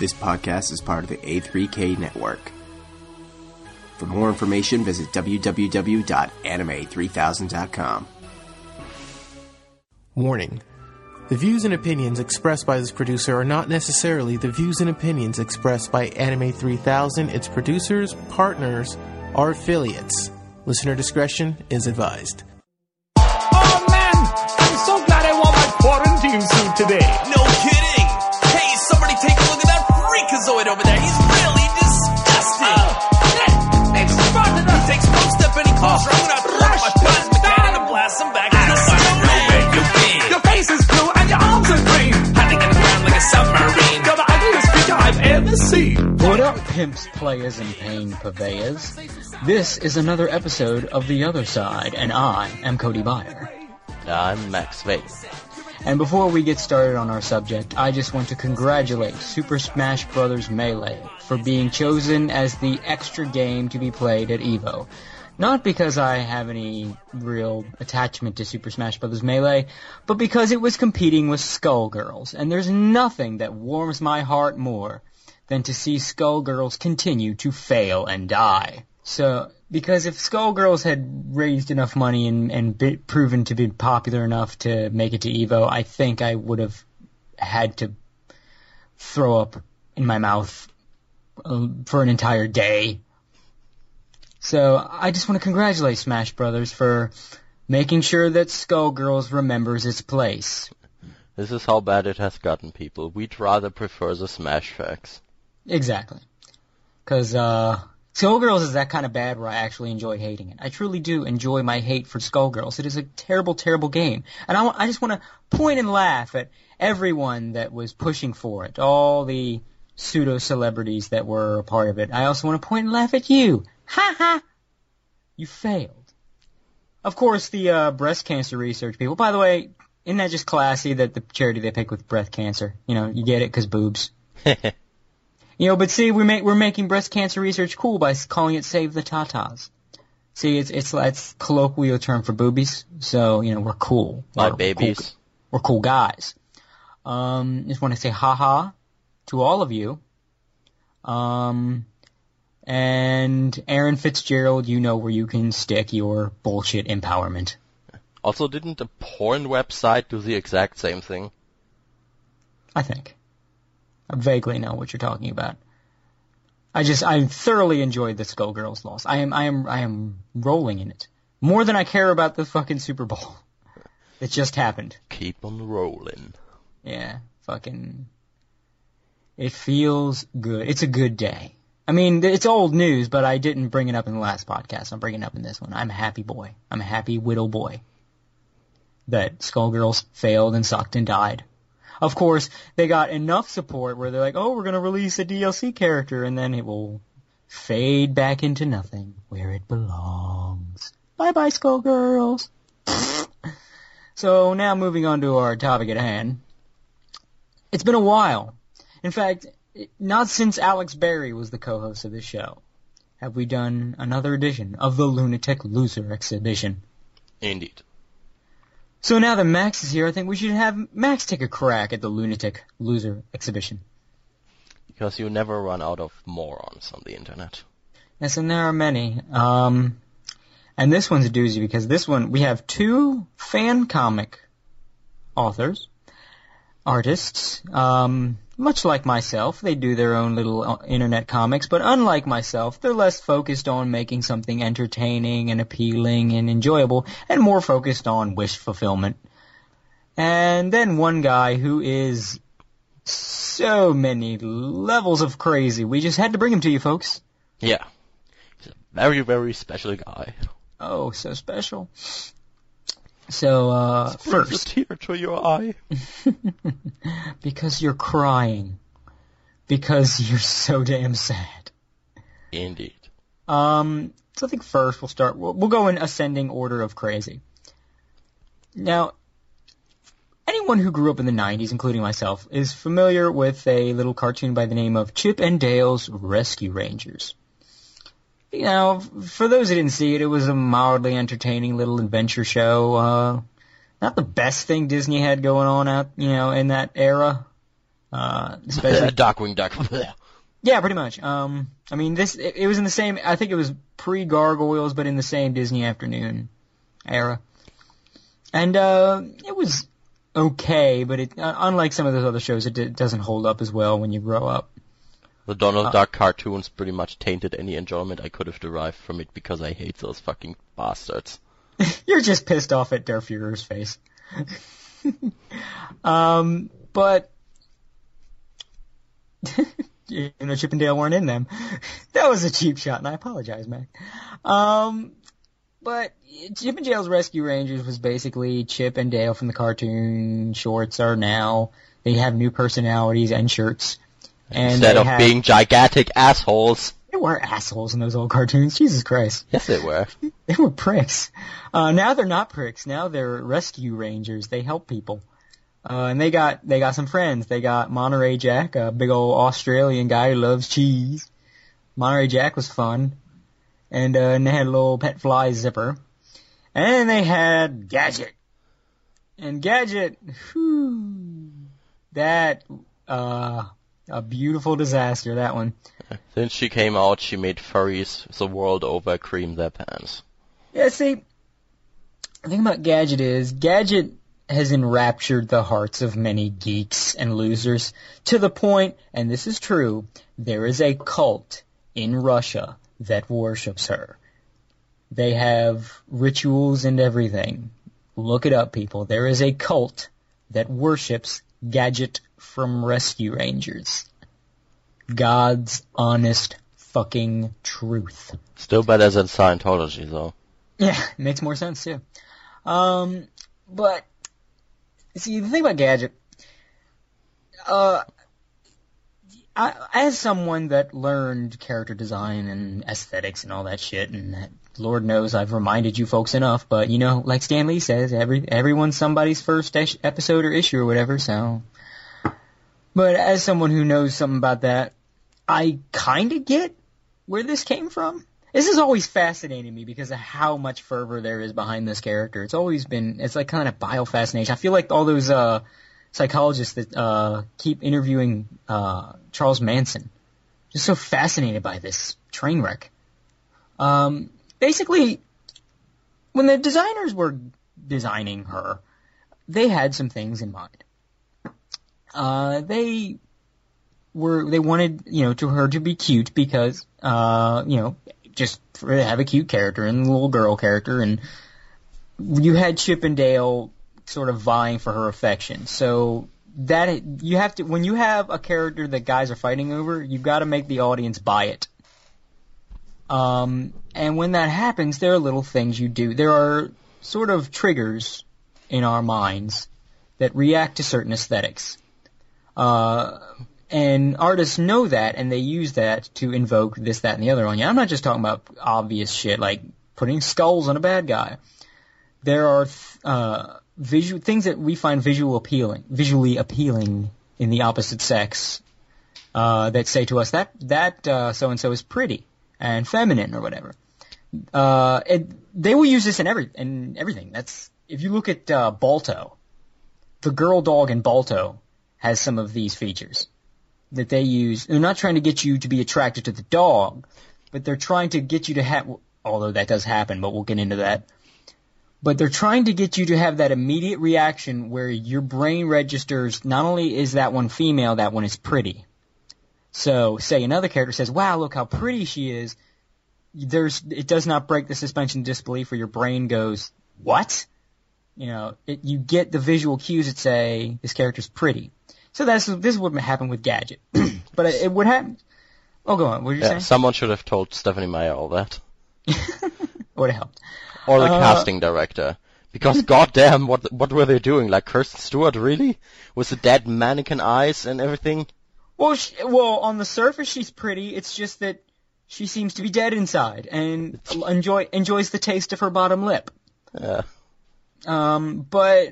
This podcast is part of the A3K network. For more information, visit www.anime3000.com. Warning. The views and opinions expressed by this producer are not necessarily the views and opinions expressed by Anime 3000, its producers, partners, or affiliates. Listener discretion is advised. Oh man, I'm so glad I wore my quarantine suit today. Freakazoid over there. He's really disgusting. Oh, Nick, Nick spotted us. Takes one step and he calls. Oh. I'm gonna have my plasma cannon and blast him back in the I sun. know where you've been. Your face is blue and your arms are green. Hiding in the ground like a submarine. You're the ugliest creature I've ever seen. What up, pimps, players, and pain purveyors? This is another episode of The Other Side, and I am Cody Byer. I'm Max Vade. And before we get started on our subject, I just want to congratulate Super Smash Bros. Melee for being chosen as the extra game to be played at EVO. Not because I have any real attachment to Super Smash Bros. Melee, but because it was competing with Skullgirls, and there's nothing that warms my heart more than to see Skullgirls continue to fail and die. So, because if Skullgirls had raised enough money and, and be, proven to be popular enough to make it to Evo, I think I would have had to throw up in my mouth uh, for an entire day. So, I just want to congratulate Smash Brothers for making sure that Skullgirls remembers its place. This is how bad it has gotten, people. We'd rather prefer the Smash facts. Exactly. Because, uh, Skullgirls is that kind of bad where I actually enjoy hating it. I truly do enjoy my hate for Skullgirls. It is a terrible, terrible game. And I, I just want to point and laugh at everyone that was pushing for it. All the pseudo celebrities that were a part of it. I also want to point and laugh at you. Ha ha! You failed. Of course, the uh, breast cancer research people. By the way, isn't that just classy that the charity they pick with breast cancer? You know, you get it because boobs. You know, but see, we make, we're making breast cancer research cool by s- calling it Save the Tatas. See, it's, it's, it's colloquial term for boobies. So, you know, we're cool. Like We're babies. Cool, we're cool guys. Um, just want to say haha to all of you. Um, and Aaron Fitzgerald, you know where you can stick your bullshit empowerment. Also, didn't a porn website do the exact same thing? I think. I vaguely know what you're talking about. I just I thoroughly enjoyed the Skullgirls loss. I am I am I am rolling in it. More than I care about the fucking Super Bowl. It just happened. Keep on rolling. Yeah, fucking It feels good. It's a good day. I mean, it's old news, but I didn't bring it up in the last podcast. I'm bringing it up in this one. I'm a happy boy. I'm a happy widow boy. That Skullgirls failed and sucked and died. Of course, they got enough support where they're like, oh, we're gonna release a DLC character, and then it will fade back into nothing where it belongs. Bye bye, Skullgirls. so now moving on to our topic at hand. It's been a while. In fact, not since Alex Berry was the co-host of this show have we done another edition of the Lunatic Loser exhibition. Indeed. So now that Max is here, I think we should have Max take a crack at the Lunatic Loser exhibition. Because you never run out of morons on the internet. Yes, and there are many. Um, and this one's a doozy because this one, we have two fan comic authors, artists, um, much like myself, they do their own little uh, internet comics, but unlike myself, they're less focused on making something entertaining and appealing and enjoyable, and more focused on wish fulfillment. And then one guy who is so many levels of crazy. We just had to bring him to you, folks. Yeah. He's a very, very special guy. Oh, so special. So, uh, Brings first, a tear to your eye. because you're crying. Because you're so damn sad. Indeed. Um, so I think first we'll start, we'll, we'll go in ascending order of crazy. Now, anyone who grew up in the 90s, including myself, is familiar with a little cartoon by the name of Chip and Dale's Rescue Rangers. You know, for those who didn't see it, it was a mildly entertaining little adventure show. Uh, not the best thing Disney had going on out, you know, in that era. Uh, especially Darkwing Duck. Yeah, pretty much. Um, I mean, this it, it was in the same. I think it was pre Gargoyles, but in the same Disney Afternoon era, and uh, it was okay. But it, uh, unlike some of those other shows, it, d- doesn't hold up as well when you grow up. The Donald Uh, Duck cartoons pretty much tainted any enjoyment I could have derived from it because I hate those fucking bastards. You're just pissed off at Der Fuhrer's face. um, but you know, Chip and Dale weren't in them. that was a cheap shot, and I apologize, Mac. Um, but Chip and Dale's Rescue Rangers was basically Chip and Dale from the cartoon shorts are now they have new personalities and shirts. And Instead of have- being gigantic assholes. they were assholes in those old cartoons. Jesus Christ. Yes, they were. They were pricks. Uh, now they're not pricks. Now they're rescue rangers. They help people. Uh, and they got, they got some friends. They got Monterey Jack, a big old Australian guy who loves cheese. Monterey Jack was fun. And, uh, and they had a little pet fly zipper. And they had Gadget. And Gadget, whew, that, uh, a beautiful disaster, that one. Since she came out, she made furries the world over cream their pants. Yeah, see, the thing about Gadget is, Gadget has enraptured the hearts of many geeks and losers to the point, and this is true, there is a cult in Russia that worships her. They have rituals and everything. Look it up, people. There is a cult that worships Gadget from Rescue Rangers. God's honest fucking truth. Still better than Scientology, though. Yeah, it makes more sense too. Um, but see, the thing about Gadget, uh, I, as someone that learned character design and aesthetics and all that shit, and that, Lord knows I've reminded you folks enough, but you know, like Stan Lee says, every everyone's somebody's first episode or issue or whatever. So, but as someone who knows something about that, I kind of get where this came from. This has always fascinated me because of how much fervor there is behind this character. It's always been, it's like kind of bio fascination. I feel like all those, uh, psychologists that, uh, keep interviewing, uh, Charles Manson. Just so fascinated by this train wreck. Um, basically, when the designers were designing her, they had some things in mind. Uh, they were, they wanted, you know, to her to be cute because, uh, you know, just for have a cute character and a little girl character and you had Chip and Dale sort of vying for her affection. So that you have to when you have a character that guys are fighting over, you've got to make the audience buy it. Um, and when that happens, there are little things you do. There are sort of triggers in our minds that react to certain aesthetics. Uh, and artists know that, and they use that to invoke this, that, and the other on you. I'm not just talking about obvious shit like putting skulls on a bad guy. There are uh, visual things that we find visual appealing, visually appealing in the opposite sex uh, that say to us that that so and so is pretty and feminine or whatever. Uh, it, they will use this in every in everything. That's if you look at uh, Balto, the girl dog in Balto has some of these features that they use. They're not trying to get you to be attracted to the dog, but they're trying to get you to have. Although that does happen, but we'll get into that. But they're trying to get you to have that immediate reaction where your brain registers not only is that one female, that one is pretty. So, say another character says, "Wow, look how pretty she is." There's, it does not break the suspension disbelief where your brain goes, "What?" You know, it, you get the visual cues that say this character's pretty. So that's this is what happened with Gadget. but it, it would happen. Oh, go on. What you Yeah, saying? someone should have told Stephenie Meyer all that. Would have helped. Or the Uh, casting director. Because goddamn, what what were they doing? Like Kristen Stewart, really? With the dead mannequin eyes and everything? Well, she, well, on the surface she's pretty. It's just that she seems to be dead inside and enjoy enjoys the taste of her bottom lip. Yeah. Um, but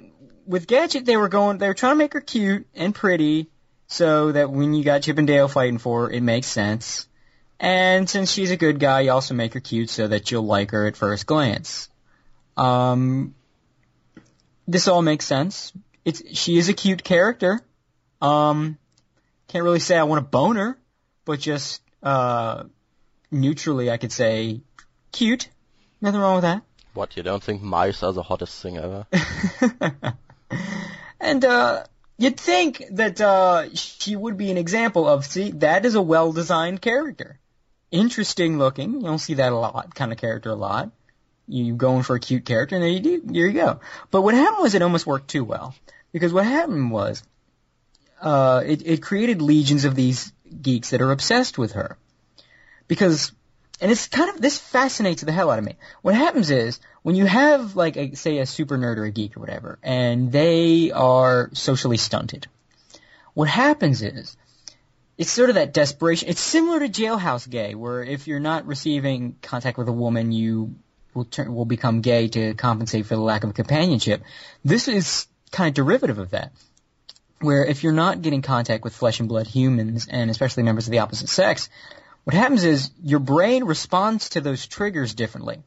with Gadget, they were going, they were trying to make her cute and pretty, so that when you got Chip and Dale fighting for her, it makes sense. And since she's a good guy, you also make her cute so that you'll like her at first glance. Um, this all makes sense. It's she is a cute character. Um, Can't really say I want a boner, but just uh, neutrally, I could say cute. Nothing wrong with that. What, you don't think mice are the hottest thing ever? And uh, you'd think that uh, she would be an example of see that is a well-designed character, interesting looking. You don't see that a lot, kind of character a lot. You going for a cute character, and there you do. There you go. But what happened was it almost worked too well because what happened was uh, it it created legions of these geeks that are obsessed with her because and it's kind of this fascinates the hell out of me. What happens is when you have like a, say a super nerd or a geek or whatever, and they are socially stunted. What happens is it's sort of that desperation. It's similar to Jailhouse Gay, where if you're not receiving contact with a woman, you will turn will become gay to compensate for the lack of companionship. This is kind of derivative of that. Where if you're not getting contact with flesh and blood humans, and especially members of the opposite sex, what happens is your brain responds to those triggers differently.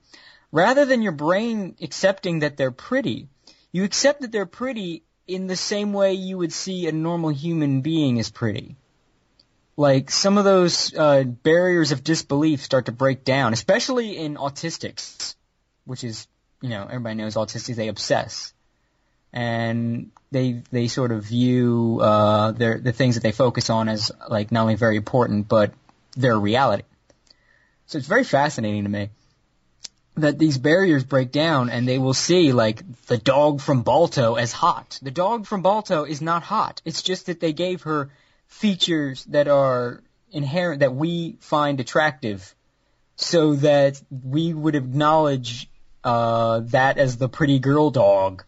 Rather than your brain accepting that they're pretty, you accept that they're pretty in the same way you would see a normal human being as pretty. Like some of those uh, barriers of disbelief start to break down, especially in autistics, which is, you know, everybody knows autistics, they obsess. And they they sort of view uh, their the things that they focus on as like not only very important but their reality. So it's very fascinating to me that these barriers break down and they will see like the dog from Balto as hot. The dog from Balto is not hot. It's just that they gave her features that are inherent that we find attractive so that we would acknowledge uh, that as the pretty girl dog.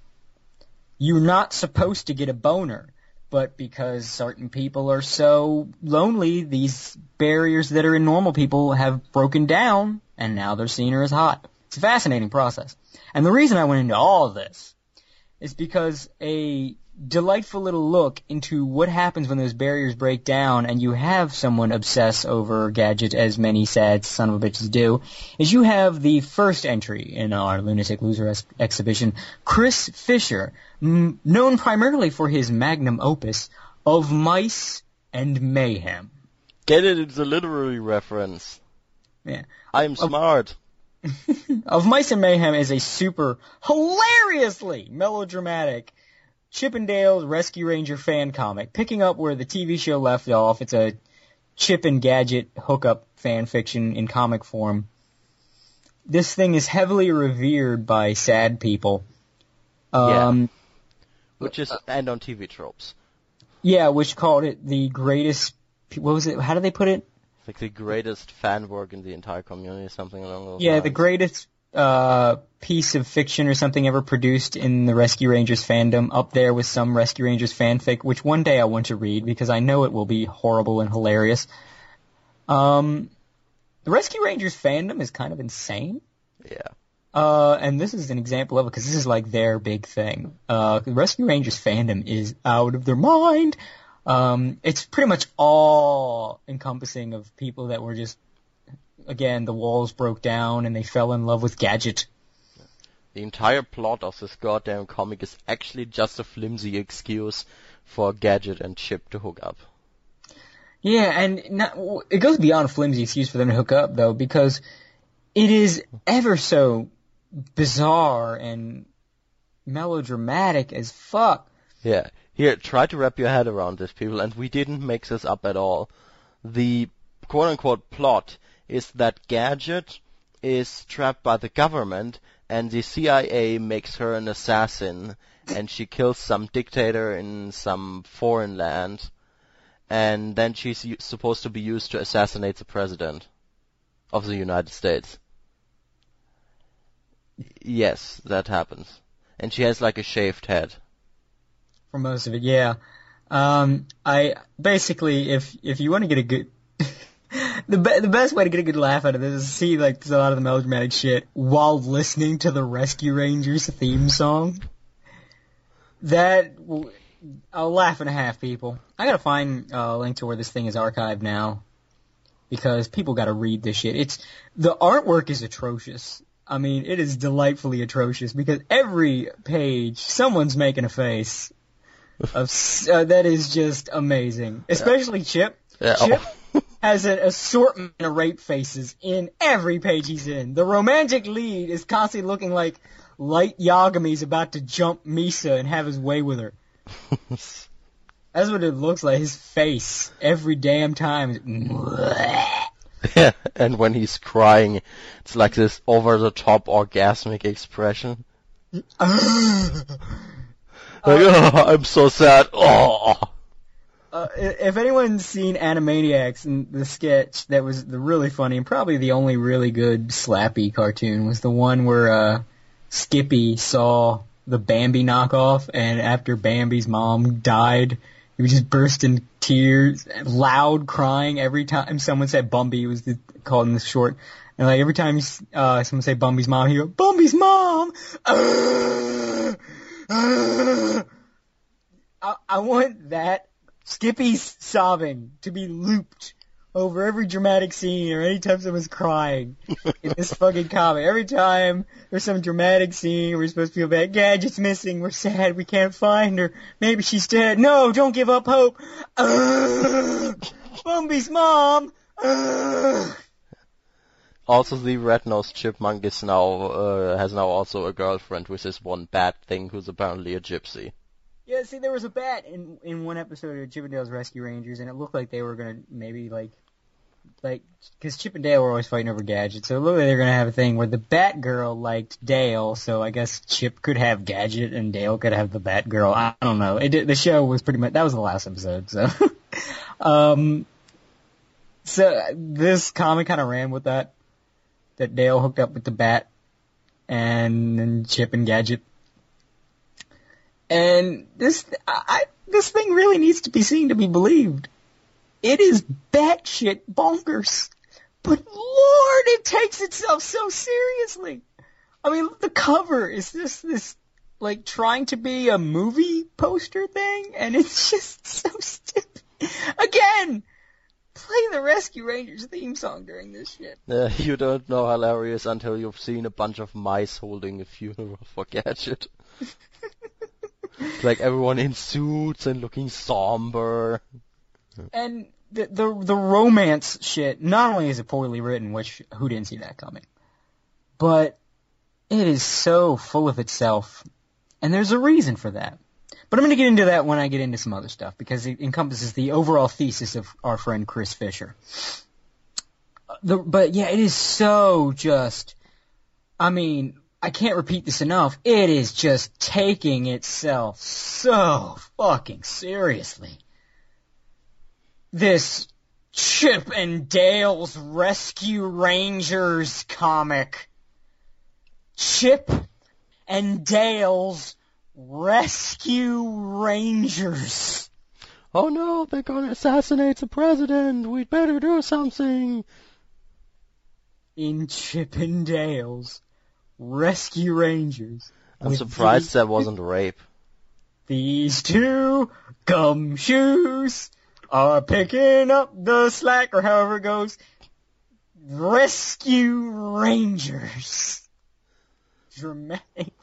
You're not supposed to get a boner but because certain people are so lonely, these barriers that are in normal people have broken down, and now they're her as hot. It's a fascinating process. And the reason I went into all of this is because a delightful little look into what happens when those barriers break down and you have someone obsess over Gadget as many sad son of a bitches do, is you have the first entry in our Lunatic Loser ex- exhibition, Chris Fisher, m- known primarily for his magnum opus of Mice and Mayhem. Get it? It's a literary reference. Yeah. I'm smart. of Mice and Mayhem is a super hilariously melodramatic Chippendales Rescue Ranger fan comic, picking up where the TV show left off. It's a Chip and Gadget hookup fan fiction in comic form. This thing is heavily revered by sad people. Um, Which is, and on TV tropes. yeah, which called it the greatest. What was it? How did they put it? It's like the greatest fan work in the entire community, or something along those Yeah, lines. Yeah, the greatest uh, piece of fiction or something ever produced in the Rescue Rangers fandom, up there with some Rescue Rangers fanfic, which one day I want to read because I know it will be horrible and hilarious. Um, the Rescue Rangers fandom is kind of insane. Yeah. Uh, and this is an example of it because this is like their big thing. Uh, the Rescue Rangers fandom is out of their mind. Um, it's pretty much all encompassing of people that were just, again, the walls broke down and they fell in love with Gadget. The entire plot of this goddamn comic is actually just a flimsy excuse for Gadget and Chip to hook up. Yeah, and not, it goes beyond a flimsy excuse for them to hook up though, because it is ever so bizarre and melodramatic as fuck. Yeah. Here, try to wrap your head around this, people, and we didn't make this up at all. The quote unquote plot is that Gadget is trapped by the government and the CIA makes her an assassin and she kills some dictator in some foreign land and then she's supposed to be used to assassinate the president of the United States. Yes, that happens. And she has like a shaved head. for most of it. Yeah. Um, I basically, if if you want to get a good, the be- the best way to get a good laugh out of this is to see like a lot of the melodramatic shit while listening to the Rescue Rangers theme song. That w- I'll laugh and a half, people. I gotta find uh, a link to where this thing is archived now because people gotta read this shit. It's the artwork is atrocious. I mean, it is delightfully atrocious because every page someone's making a face of uh, that is just amazing. Especially Chip. Yeah, Chip oh. Has an assortment of rape faces in every page he's in. The romantic lead is constantly looking like Light Yagami's about to jump Misa and have his way with her. That's what it looks like. His face every damn time. Yeah, and when he's crying, it's like this over-the-top orgasmic expression. like, oh, I'm so sad. Oh, Uh, if anyone's seen Animaniacs and the sketch that was the really funny and probably the only really good slappy cartoon was the one where uh, Skippy saw the Bambi knockoff and after Bambi's mom died, he would just burst in tears, loud crying every time someone said Bumbie was the, called in the short. And like every time uh, someone say Bumbie's mom, he go, Bumbie's mom! Ah! Ah!" I, I want that Skippy's sobbing to be looped over every dramatic scene or anytime someone's crying in this fucking comic. Every time there's some dramatic scene, we're supposed to feel bad. Gadget's missing. We're sad. We can't find her. Maybe she's dead. No, don't give up hope. Bumbie's mom. Ugh. Also, the red-nosed chipmunk is now uh, has now also a girlfriend with this one bad thing who's apparently a gypsy. Yeah, see, there was a bat in in one episode of Chippendale's Rescue Rangers, and it looked like they were gonna maybe like, like, because Chip and Dale were always fighting over Gadget, so it looked like they were gonna have a thing where the Batgirl liked Dale, so I guess Chip could have Gadget and Dale could have the Batgirl. I don't know. It did, the show was pretty much that was the last episode, so. um, so this comic kind of ran with that, that Dale hooked up with the Bat, and, and Chip and Gadget. And this, I, this thing really needs to be seen to be believed. It is batshit bonkers. But lord, it takes itself so seriously. I mean, the cover is this, this, like, trying to be a movie poster thing, and it's just so stupid. Again! Play the Rescue Rangers theme song during this shit. Uh, you don't know hilarious until you've seen a bunch of mice holding a funeral for Gadget. Like everyone in suits and looking somber. And the, the the romance shit. Not only is it poorly written, which who didn't see that coming, but it is so full of itself, and there's a reason for that. But I'm going to get into that when I get into some other stuff because it encompasses the overall thesis of our friend Chris Fisher. The, but yeah, it is so just. I mean, I can't repeat this enough. It is just taking itself so fucking seriously this Chip and Dale's Rescue Rangers comic. Chip and Dale's Rescue Rangers. Oh no, they're gonna assassinate the president. We'd better do something. In Chip and Dale's Rescue Rangers. I'm surprised these- that wasn't rape. These two gumshoes are picking up the slack, or however it goes. Rescue Rangers. Dramatic.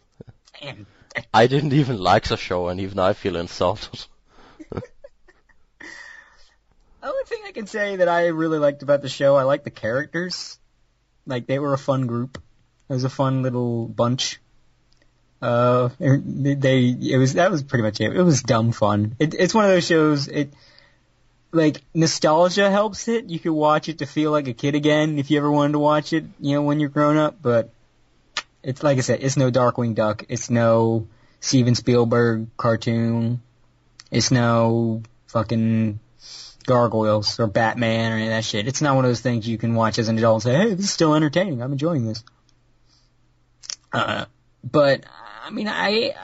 Damn. I didn't even like the show, and even I feel insulted. The only thing I can say that I really liked about the show, I liked the characters. Like they were a fun group. It was a fun little bunch. Uh, they, they it was that was pretty much it. It was dumb fun. It, it's one of those shows. It like nostalgia helps it. You could watch it to feel like a kid again if you ever wanted to watch it. You know when you're grown up, but it's like I said, it's no Darkwing Duck. It's no Steven Spielberg cartoon. It's no fucking Gargoyles or Batman or any of that shit. It's not one of those things you can watch as an adult and say, hey, this is still entertaining. I'm enjoying this. Uh, but, I mean, I,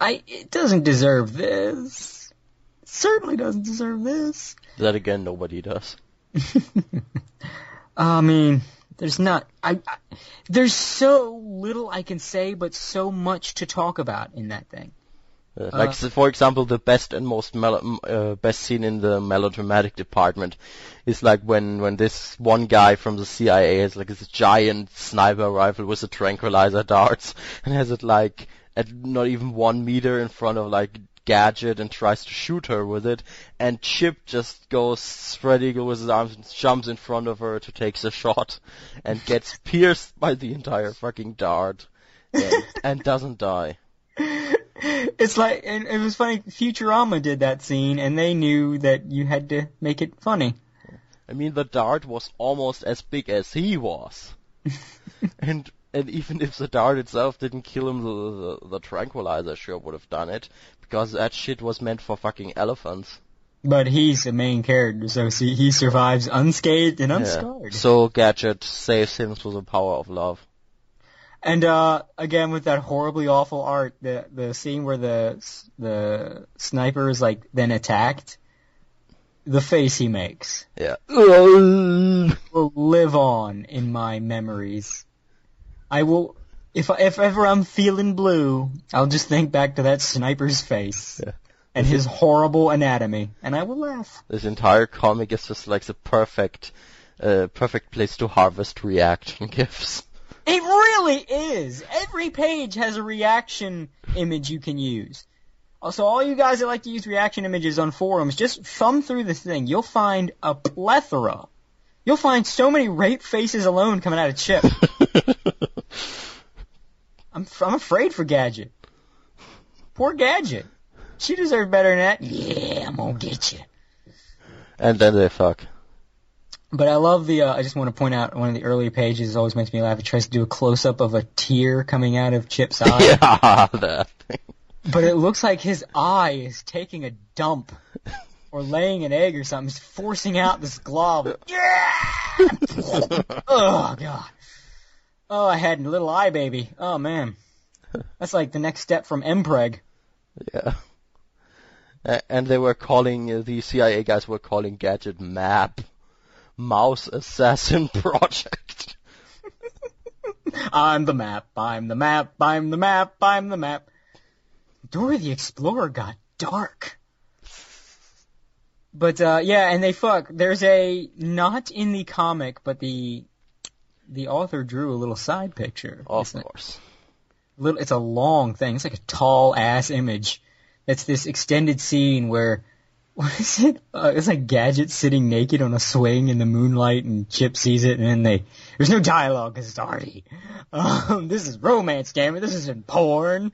I, it doesn't deserve this. It certainly doesn't deserve this. That again, nobody does. I mean, there's not, I, I, there's so little I can say, but so much to talk about in that thing. Uh, like, s- for example, the best and most melo- uh, best scene in the melodramatic department is like when when this one guy from the CIA has like this giant sniper rifle with the tranquilizer darts and has it like at not even one meter in front of like Gadget and tries to shoot her with it, and Chip just goes spread eagle with his arms and jumps in front of her to take the shot, and gets pierced by the entire fucking dart, and, and doesn't die. It's like, and it was funny, Futurama did that scene, and they knew that you had to make it funny. I mean, the dart was almost as big as he was. and and even if the dart itself didn't kill him, the, the, the tranquilizer sure would have done it, because that shit was meant for fucking elephants. But he's the main character, so see, he survives unscathed and Yeah. unscarred. So Gadget saves him through the power of love. And uh again with that horribly awful art, the the scene where the the sniper is like then attacked, the face he makes Yeah. will live on in my memories. I will if if ever I'm feeling blue, I'll just think back to that sniper's face Yeah. and his horrible anatomy, and I will laugh. This entire comic is just like the perfect, uh, perfect place to harvest reaction gifs. It really is. Every page has a reaction image you can use. Also, all you guys that like to use reaction images on forums, just thumb through this thing. You'll find a plethora. You'll find so many rape faces alone coming out of Chip. I'm, I'm afraid for Gadget. Poor Gadget. She deserves better than that. Yeah, I'm gonna get you. and then they fuck. But I love the. Uh, I just want to point out one of the earlier pages always makes me laugh. It tries to do a close up of a tear coming out of Chip's eye. yeah, that thing. But it looks like his eye is taking a dump or laying an egg or something. He's forcing out this glob. Yeah! oh god. Oh, I had a little eye baby. Oh man. That's like the next step from Mpreg. Yeah. And they were calling, uh, the CIA guys were calling Gadget MAP. Mouse Assassin Project. I'm the map. I'm the map. I'm the map. I'm the map. Dora the Explorer got dark. But uh yeah, and they fuck. There's a not in the comic, but the the author drew a little side picture. Of course. little. It's a long thing. It's like a tall ass image. It's this extended scene where what is it? Uh, it's like Gadget sitting naked on a swing in the moonlight, and Chip sees it, and then they there's no dialogue because it's arty. Um, this is romance, damn it. This isn't porn.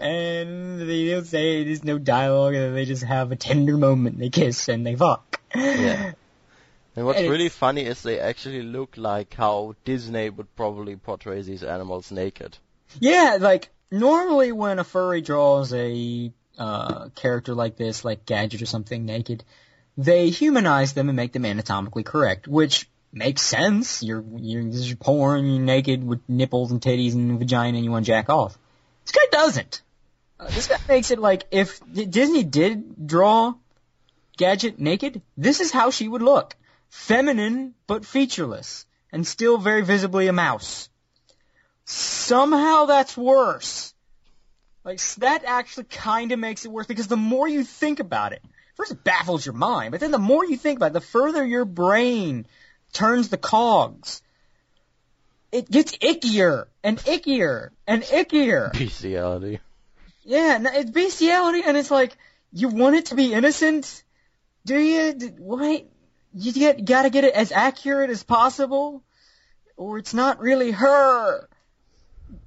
And they don't say there's no dialogue, and they just have a tender moment. They kiss and they fuck. Yeah. And what's And really funny is they actually look like how Disney would probably portray these animals naked. Yeah, like normally when a furry draws a uh, character like this, like Gadget or something, naked, they humanize them and make them anatomically correct, which makes sense. You're you're this is porn, you're naked with nipples and titties and vagina, and you want to jack off. This guy doesn't. Uh, this guy makes it like if Disney did draw Gadget naked, this is how she would look: feminine but featureless, and still very visibly a mouse somehow that's worse. Like s- that actually kind of makes it worse because the more you think about it, first it baffles your mind, but then the more you think about it, the further your brain turns the cogs. It gets ickier and ickier and ickier. Bestiality. Yeah, it's bestiality, and it's like you want it to be innocent. Do you? Why? You get gotta get it as accurate as possible, or it's not really her.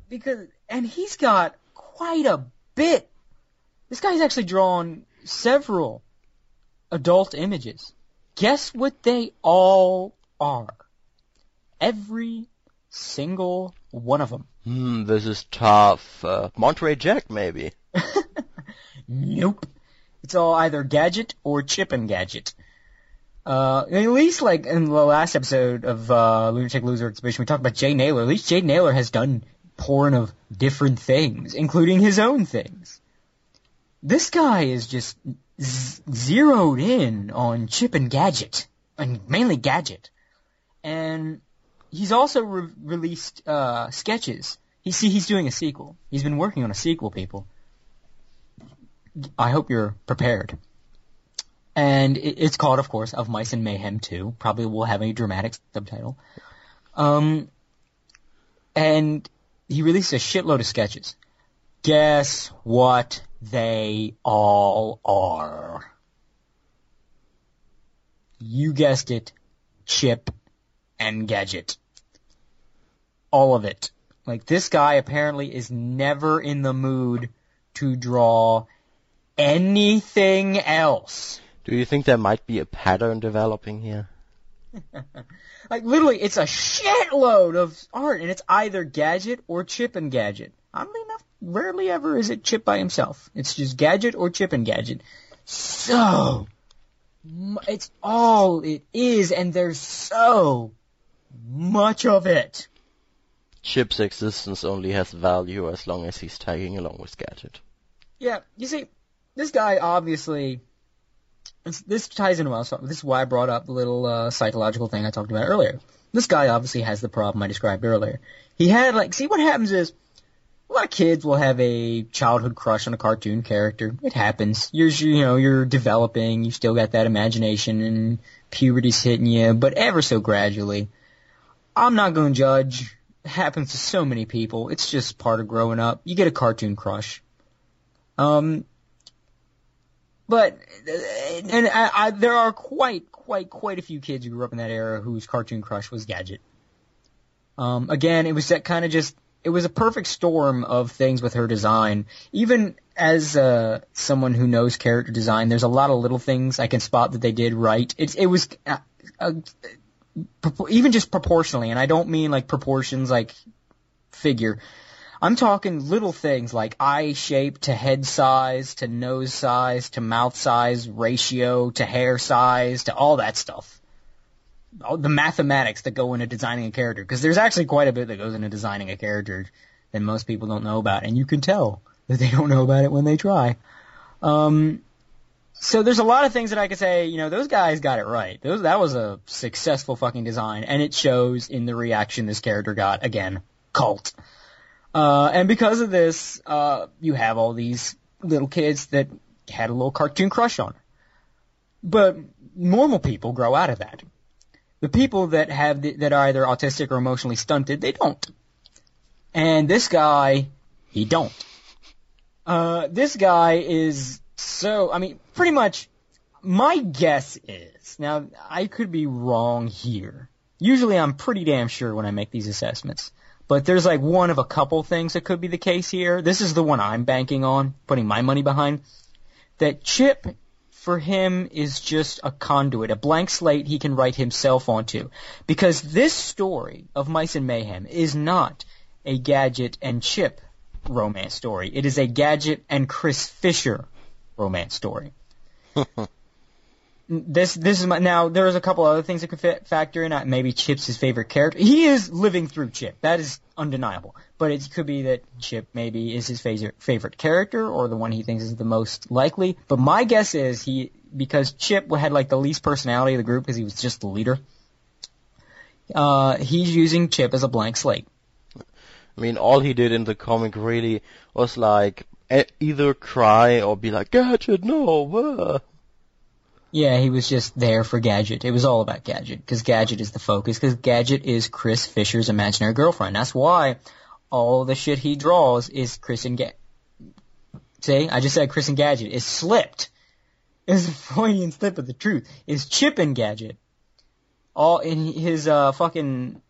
Because and he's got quite a bit. This guy's actually drawn several adult images. Guess what they all are? Every single one of them. Hmm, this is tough. Uh, Monterey Jack, maybe. Nope. It's all either Gadget or Chip and Gadget. Uh, at least like in the last episode of uh, Lunatic Loser Exhibition, we talked about Jay Naylor. At least Jay Naylor has done porn of different things, including his own things. This guy is just z- zeroed in on Chip and Gadget, and mainly Gadget. And he's also re- released uh, sketches. He see he's doing a sequel. He's been working on a sequel, people. I hope you're prepared. And it, it's called, of course, Of Mice and Mayhem 2. Probably will have a dramatic subtitle. Um, and he released a shitload of sketches. Guess what they all are? You guessed it. Chip and Gadget. All of it. Like this guy apparently is never in the mood to draw anything else. Do you think there might be a pattern developing here? Like literally, it's a shitload of art, and it's either Gadget or Chip and Gadget. Oddly enough, rarely ever is it Chip by himself. It's just Gadget or Chip and Gadget. So, it's all it is, and there's so much of it. Chip's existence only has value as long as he's tagging along with Gadget. Yeah, you see, this guy obviously. This, ties in well. So this is why I brought up the little uh, psychological thing I talked about earlier. This guy obviously has the problem I described earlier. He had like, see what happens is, a lot of kids will have a childhood crush on a cartoon character. It happens. You're, you know, you're developing. You still got that imagination, and puberty's hitting you, but ever so gradually. I'm not going to judge. It happens to so many people. It's just part of growing up. You get a cartoon crush. Um, but and I, I, there are quite, quite, quite a few kids who grew up in that era whose cartoon crush was Gadget. Um, again, it was that kind of just. It was a perfect storm of things with her design. Even as uh, someone who knows character design, there's a lot of little things I can spot that they did right. It, it was uh, uh, even just proportionally, and I don't mean like proportions like figure. I'm talking little things like eye shape to head size to nose size to mouth size ratio to hair size to all that stuff. All the mathematics that go into designing a character, because there's actually quite a bit that goes into designing a character that most people don't know about, and you can tell that they don't know about it when they try. Um, so there's a lot of things that I could say, you know, those guys got it right. Those, that was a successful fucking design, and it shows in the reaction this character got. Again, cult. Uh, and because of this, uh, you have all these little kids that had a little cartoon crush on her. But normal people grow out of that. The people that have the, that are either autistic or emotionally stunted, they don't. And this guy, he don't. Uh, this guy is so, I mean, pretty much, my guess is, now, I could be wrong here. Usually I'm pretty damn sure when I make these assessments. But there's like one of a couple things that could be the case here. This is the one I'm banking on, putting my money behind. That Chip, for him, is just a conduit, a blank slate he can write himself onto. Because this story of Mice and Mayhem is not a Gadget and Chip romance story. It is a Gadget and Chris Fisher romance story. this this is my now. There's a couple other things that could fit, factor in. Maybe Chip's his favorite character. He is living through Chip. That is undeniable. But it could be that Chip maybe is his favorite favorite character or the one he thinks is the most likely. But my guess is he because Chip had like the least personality of the group because he was just the leader. Uh, he's using Chip as a blank slate. I mean, all he did in the comic really was like either cry or be like, Gadget, no. Yeah, he was just there for Gadget. It was all about Gadget because Gadget is the focus because Gadget is Chris Fisher's imaginary girlfriend. That's why all the shit he draws is Chris and Gadget. See, I just said Chris and Gadget. It's slipped. It's a Freudian slip of the truth. It's Chip and Gadget. All in his uh fucking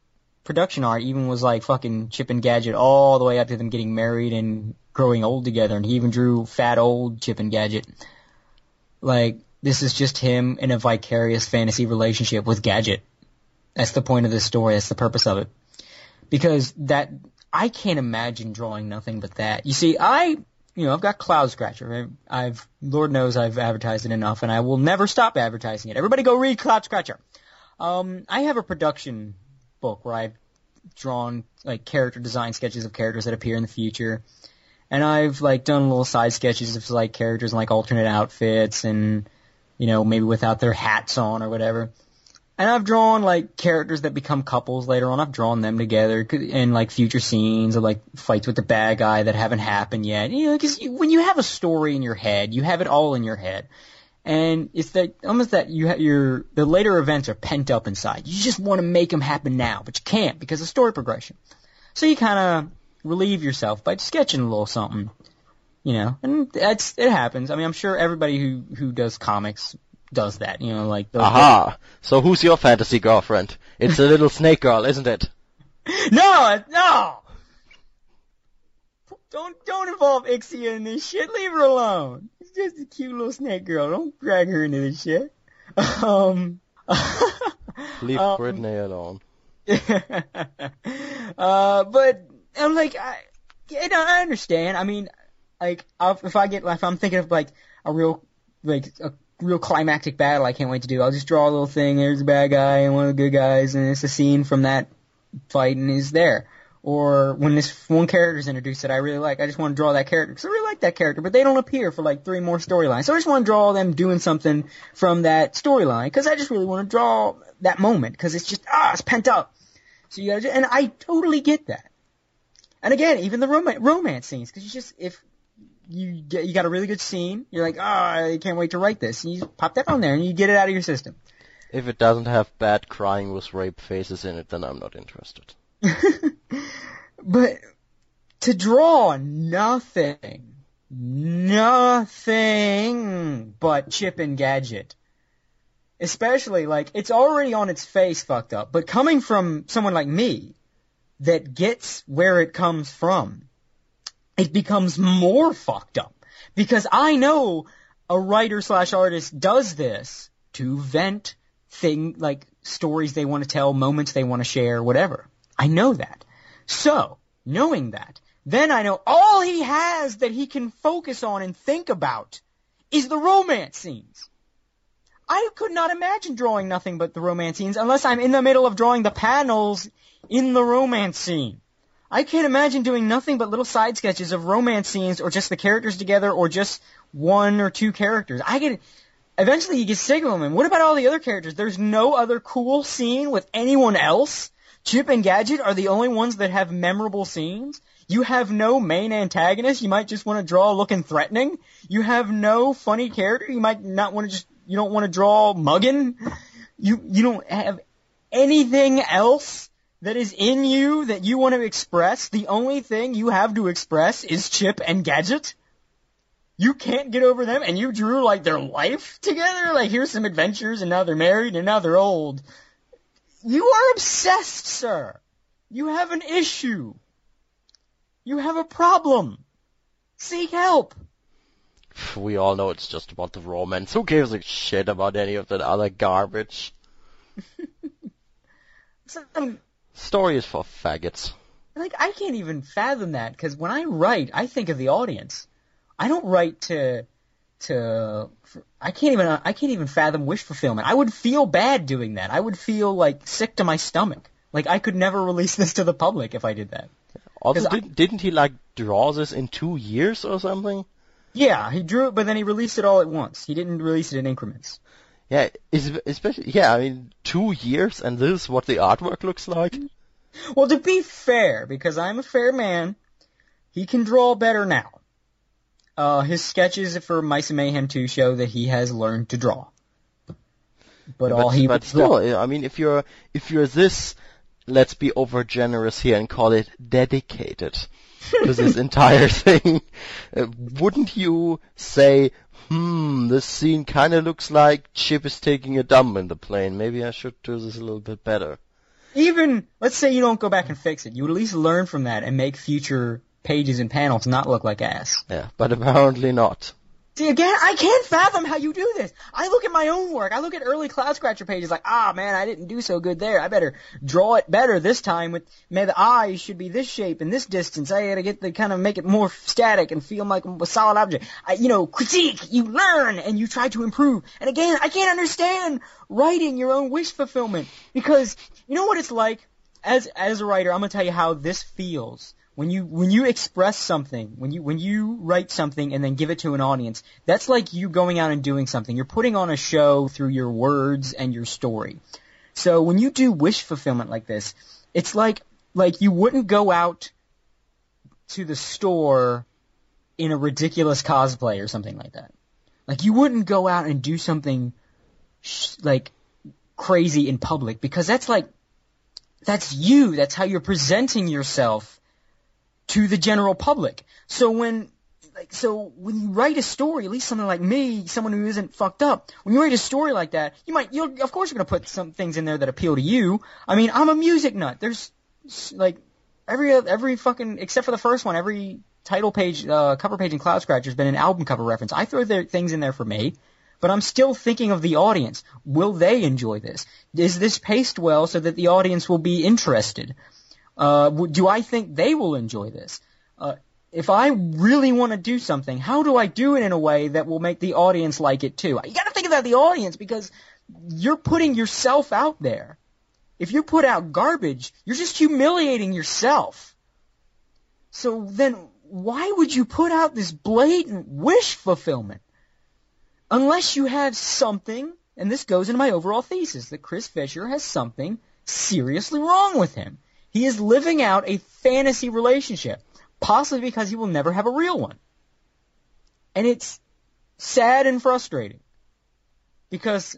production art even was like fucking Chip and Gadget all the way up to them getting married and growing old together and he even drew fat old Chip and Gadget. Like this is just him in a vicarious fantasy relationship with Gadget. That's the point of this story. That's the purpose of it. Because that, I can't imagine drawing nothing but that. You see, I, you know, I've got Cloud Scratcher. I've, Lord knows I've advertised it enough and I will never stop advertising it. Everybody go read Cloud Scratcher. Um, I have a production book where I've drawn like character design sketches of characters that appear in the future. And I've like done little side sketches of like characters in like alternate outfits and you know, maybe without their hats on or whatever. And I've drawn like characters that become couples later on. I've drawn them together in like future scenes or like fights with the bad guy that haven't happened yet. You know, because when you have a story in your head, you have it all in your head, and it's that almost that you ha- your the later events are pent up inside. You just want to make them happen now, but you can't because of story progression. So you kind of relieve yourself by sketching a little something. You know, and that's it happens. I mean, I'm sure everybody who who does comics does that. You know, like those Aha! So who's your fantasy girlfriend? It's the little snake girl, isn't it? No, no. Don't don't involve Ixia in this shit. Leave her alone. It's just a cute little snake girl. Don't drag her into this shit. Um. Leave Um, Britney alone. uh, but I'm like, I, you know, I understand. I mean, like, if I get, if I'm thinking of like a real, like a real climactic battle, I can't wait to do. I'll just draw a little thing. There's a bad guy and one of the good guys, and it's a scene from that fight, and he's there. Or when this one character is introduced that I really like, I just want to draw that character because I really like that character, but they don't appear for like three more storylines. So I just want to draw them doing something from that storyline because I just really want to draw that moment because it's just ah, it's pent up. So you gotta, and I totally get that. And again, even the romance, romance scenes, because you just if you get you got a really good scene, you're like, oh, I can't wait to write this. And you pop that on there and you get it out of your system. If it doesn't have bad crying with rape faces in it, then I'm not interested. but to draw nothing, nothing but Chip and Gadget. Especially like it's already on its face fucked up, but coming from someone like me that gets where it comes from, it becomes more fucked up because I know a writer slash artist does this to vent thing like stories they want to tell, moments they want to share, whatever. I know that. So, knowing that, then I know all he has that he can focus on and think about is the romance scenes. I could not imagine drawing nothing but the romance scenes unless I'm in the middle of drawing the panels in the romance scene. I can't imagine doing nothing but little side sketches of romance scenes or just the characters together or just one or two characters. I get eventually you get sick of them. And what about all the other characters? There's no other cool scene with anyone else. Chip and Gadget are the only ones that have memorable scenes. You have no main antagonist. You might just want to draw looking threatening. You have no funny character. You might not want to just, you don't want to draw mugging. You, you don't have anything else that is in you that you want to express. The only thing you have to express is Chip and Gadget. You can't get over them and you drew like their life together. Like here's some adventures and now they're married and now they're old. You are obsessed, sir. You have an issue. You have a problem. Seek help. We all know it's just about the romance. Who gives a shit about any of that other garbage? Some, Story is for faggots. like I can't even fathom that because when I write, I think of the audience. I don't write to to I can't even I can't even fathom wish fulfillment. I would feel bad doing that. I would feel like sick to my stomach. Like I could never release this to the public if I did that. Also, did, didn't he like draw this in two years or something? Yeah, he drew it, but then he released it all at once. He didn't release it in increments. Yeah, especially yeah. I mean, two years, and this is what the artwork looks like. Well, to be fair, because I'm a fair man, he can draw better now. Uh, his sketches for Mice and Mayhem 2 show that he has learned to draw. But all he but would draw- still, I mean, if you're if you're this, let's be over generous here and call it dedicated to this entire thing, uh, wouldn't you say, hmm, this scene kind of looks like Chip is taking a dump in the plane. Maybe I should do this a little bit better. even let's say you don't go back and fix it, you at least learn from that and make future pages and panels not look like ass. Yeah, but apparently not. See again, I can't fathom how you do this. I look at my own work. I look at early Cloud Scratcher pages like, ah man, I didn't do so good there. I better draw it better this time with, may the eyes should be this shape and this distance. I gotta get the kind of make it more static and feel like a solid object. I, you know, critique, you learn and you try to improve. And again, I can't understand writing your own wish fulfillment because you know what it's like? As, as a writer, I'm gonna tell you how this feels when you when you express something, when you when you write something and then give it to an audience, that's like you going out and doing something. You're putting on a show through your words and your story. So when you do wish fulfillment like this, it's like like you wouldn't go out to the store in a ridiculous cosplay or something like that. Like you wouldn't go out and do something sh- like crazy in public because that's like that's you. That's how you're presenting yourself to the general public. So when like so when you write a story, at least something like me, someone who isn't fucked up, when you write a story like that, you might you will of course you're gonna put some things in there that appeal to you. I mean, I'm a music nut. There's like every every fucking except for the first one, every title page, uh, cover page in Cloud Scratcher has been an album cover reference. I throw their things in there for me, but I'm still thinking of the audience. Will they enjoy this? Is this paced well so that the audience will be interested? Uh, do I think they will enjoy this? Uh, if I really want to do something, how do I do it in a way that will make the audience like it too? You gotta think about the audience because you're putting yourself out there. If you put out garbage, you're just humiliating yourself. So then why would you put out this blatant wish fulfillment? Unless you have something, and this goes into my overall thesis, that Chris Fisher has something seriously wrong with him. He is living out a fantasy relationship, possibly because he will never have a real one. And it's sad and frustrating. Because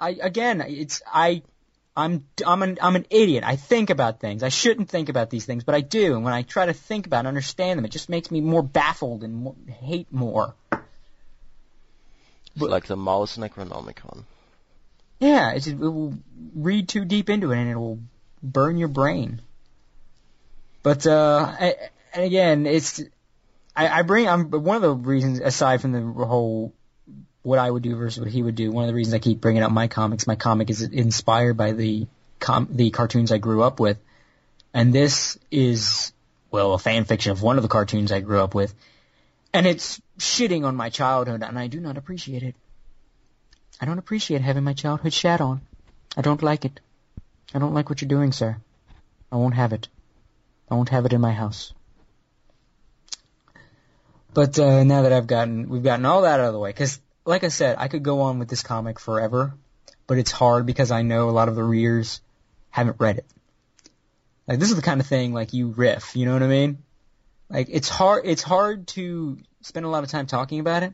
I again, it's I I'm I'm an I'm an idiot. I think about things. I shouldn't think about these things, but I do. And when I try to think about and understand them, it just makes me more baffled and more, hate more. It's like the mouse Necronomicon. Yeah, it's, it will read too deep into it and it will burn your brain. But uh, I, and again, it's I, I bring I'm one of the reasons aside from the whole what I would do versus what he would do. One of the reasons I keep bringing up my comics. My comic is inspired by the com- the cartoons I grew up with, and this is well a fan fiction of one of the cartoons I grew up with, and it's shitting on my childhood, and I do not appreciate it. I don't appreciate having my childhood shat on. I don't like it. I don't like what you're doing, sir. I won't have it. I won't have it in my house. But uh, now that I've gotten, we've gotten all that out of the way, because like I said, I could go on with this comic forever, but it's hard because I know a lot of the readers haven't read it. Like this is the kind of thing like you riff, you know what I mean? Like it's hard, it's hard to spend a lot of time talking about it.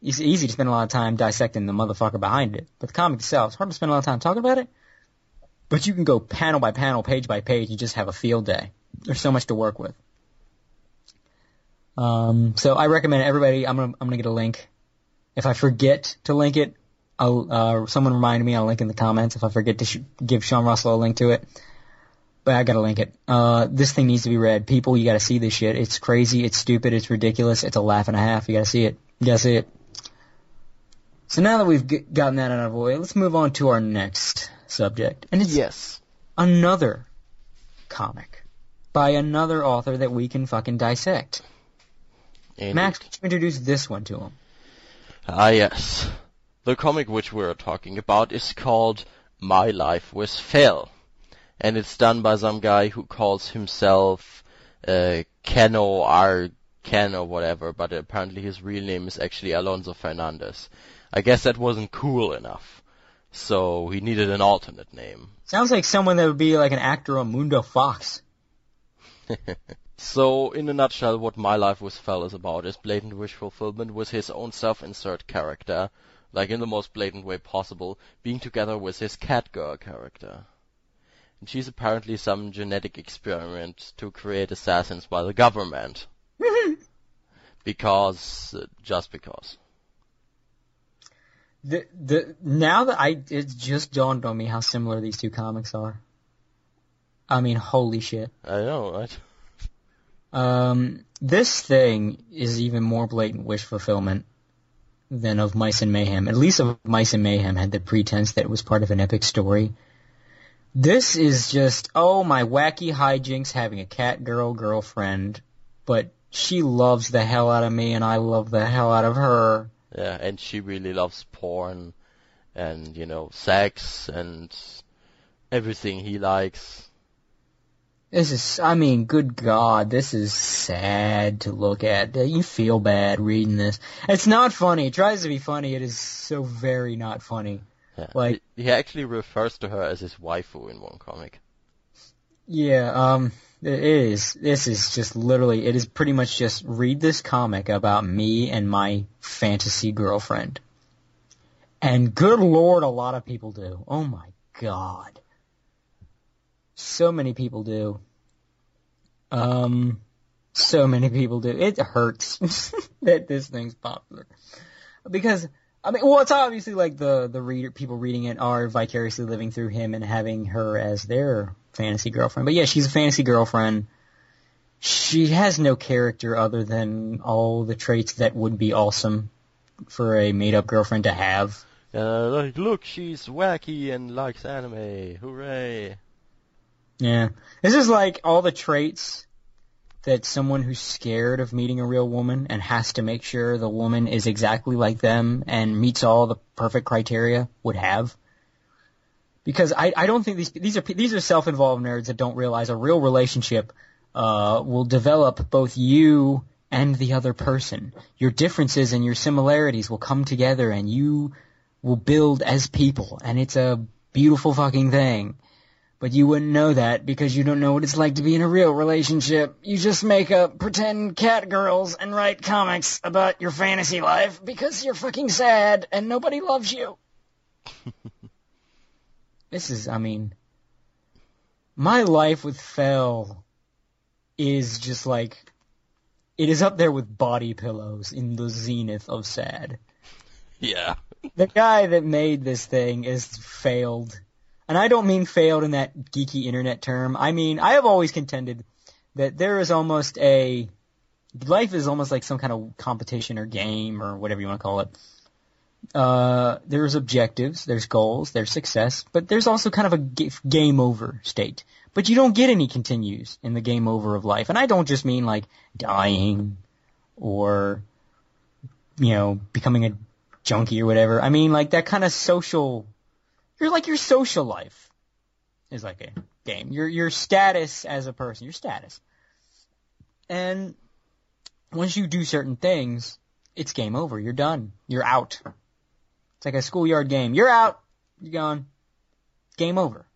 It's easy to spend a lot of time dissecting the motherfucker behind it, but the comic itself, it's hard to spend a lot of time talking about it. But you can go panel by panel, page by page, you just have a field day. There's so much to work with. Um, so I recommend everybody. I'm gonna I'm gonna get a link. If I forget to link it, I'll uh, someone remind me. I'll link in the comments. If I forget to sh- give Sean Russell a link to it, but I gotta link it. Uh, this thing needs to be read. People, you gotta see this shit. It's crazy. It's stupid. It's ridiculous. It's a laugh and a half. You gotta see it. You gotta see it. So now that we've g- gotten that out of the way, let's move on to our next subject, and it's Yes. another comic by another author that we can fucking dissect. Indeed. Max, could you introduce this one to him? Ah, yes. The comic which we're talking about is called My Life with Fel. And it's done by some guy who calls himself uh, Keno R. Ken or whatever, but apparently his real name is actually Alonso Fernandez. I guess that wasn't cool enough. So he needed an alternate name. Sounds like someone that would be like an actor on Mundo Fox. So, in a nutshell, what My Life with Fel is about is blatant wish fulfillment with his own self-insert character, like in the most blatant way possible, being together with his cat girl character. And she's apparently some genetic experiment to create assassins by the government. because, uh, just because. The the now that I it just dawned on me how similar these two comics are. I mean, holy shit. I know, right? Um, this thing is even more blatant wish fulfillment than of Mice and Mayhem. At least of Mice and Mayhem had the pretense that it was part of an epic story. This is just, oh, my wacky hijinks having a cat girl girlfriend, but she loves the hell out of me and I love the hell out of her. Yeah, and she really loves porn, and, you know, sex, and everything he likes. This is, I mean, good God, this is sad to look at. You feel bad reading this. It's not funny. It tries to be funny. It is so very not funny. Yeah. Like- he, he actually refers to her as his waifu in one comic. Yeah, um, it is. This is just literally, it is pretty much just read this comic about me and my fantasy girlfriend. And good lord, a lot of people do. Oh my god. So many people do. Um, So many people do. It hurts that this thing's popular because I mean, well, it's obviously like the the reader people reading it are vicariously living through him and having her as their fantasy girlfriend. But yeah, she's a fantasy girlfriend. She has no character other than all the traits that would be awesome for a made up girlfriend to have. Uh, like, look, she's wacky and likes anime. Hooray! Yeah. This is like all the traits that someone who's scared of meeting a real woman and has to make sure the woman is exactly like them and meets all the perfect criteria would have. Because I, I don't think these these are these are self-involved nerds that don't realize a real relationship uh, will develop both you and the other person. Your differences and your similarities will come together and you will build as people and it's a beautiful fucking thing. But you wouldn't know that because you don't know what it's like to be in a real relationship. You just make up pretend cat girls and write comics about your fantasy life because you're fucking sad and nobody loves you. this is, I mean, my life with Fel is just like, it is up there with body pillows in the zenith of sad. Yeah. The guy that made this thing is failed and I don't mean failed in that geeky internet term. I mean, I have always contended that there is almost a, life is almost like some kind of competition or game or whatever you want to call it. Uh, there's objectives, there's goals, there's success, but there's also kind of a g- game over state. But you don't get any continues in the game over of life. And I don't just mean like dying or, you know, becoming a junkie or whatever. I mean like that kind of social you're like your social life is like a game. Your your status as a person, your status. And once you do certain things, it's game over. You're done. You're out. It's like a schoolyard game. You're out. You're gone. Game over.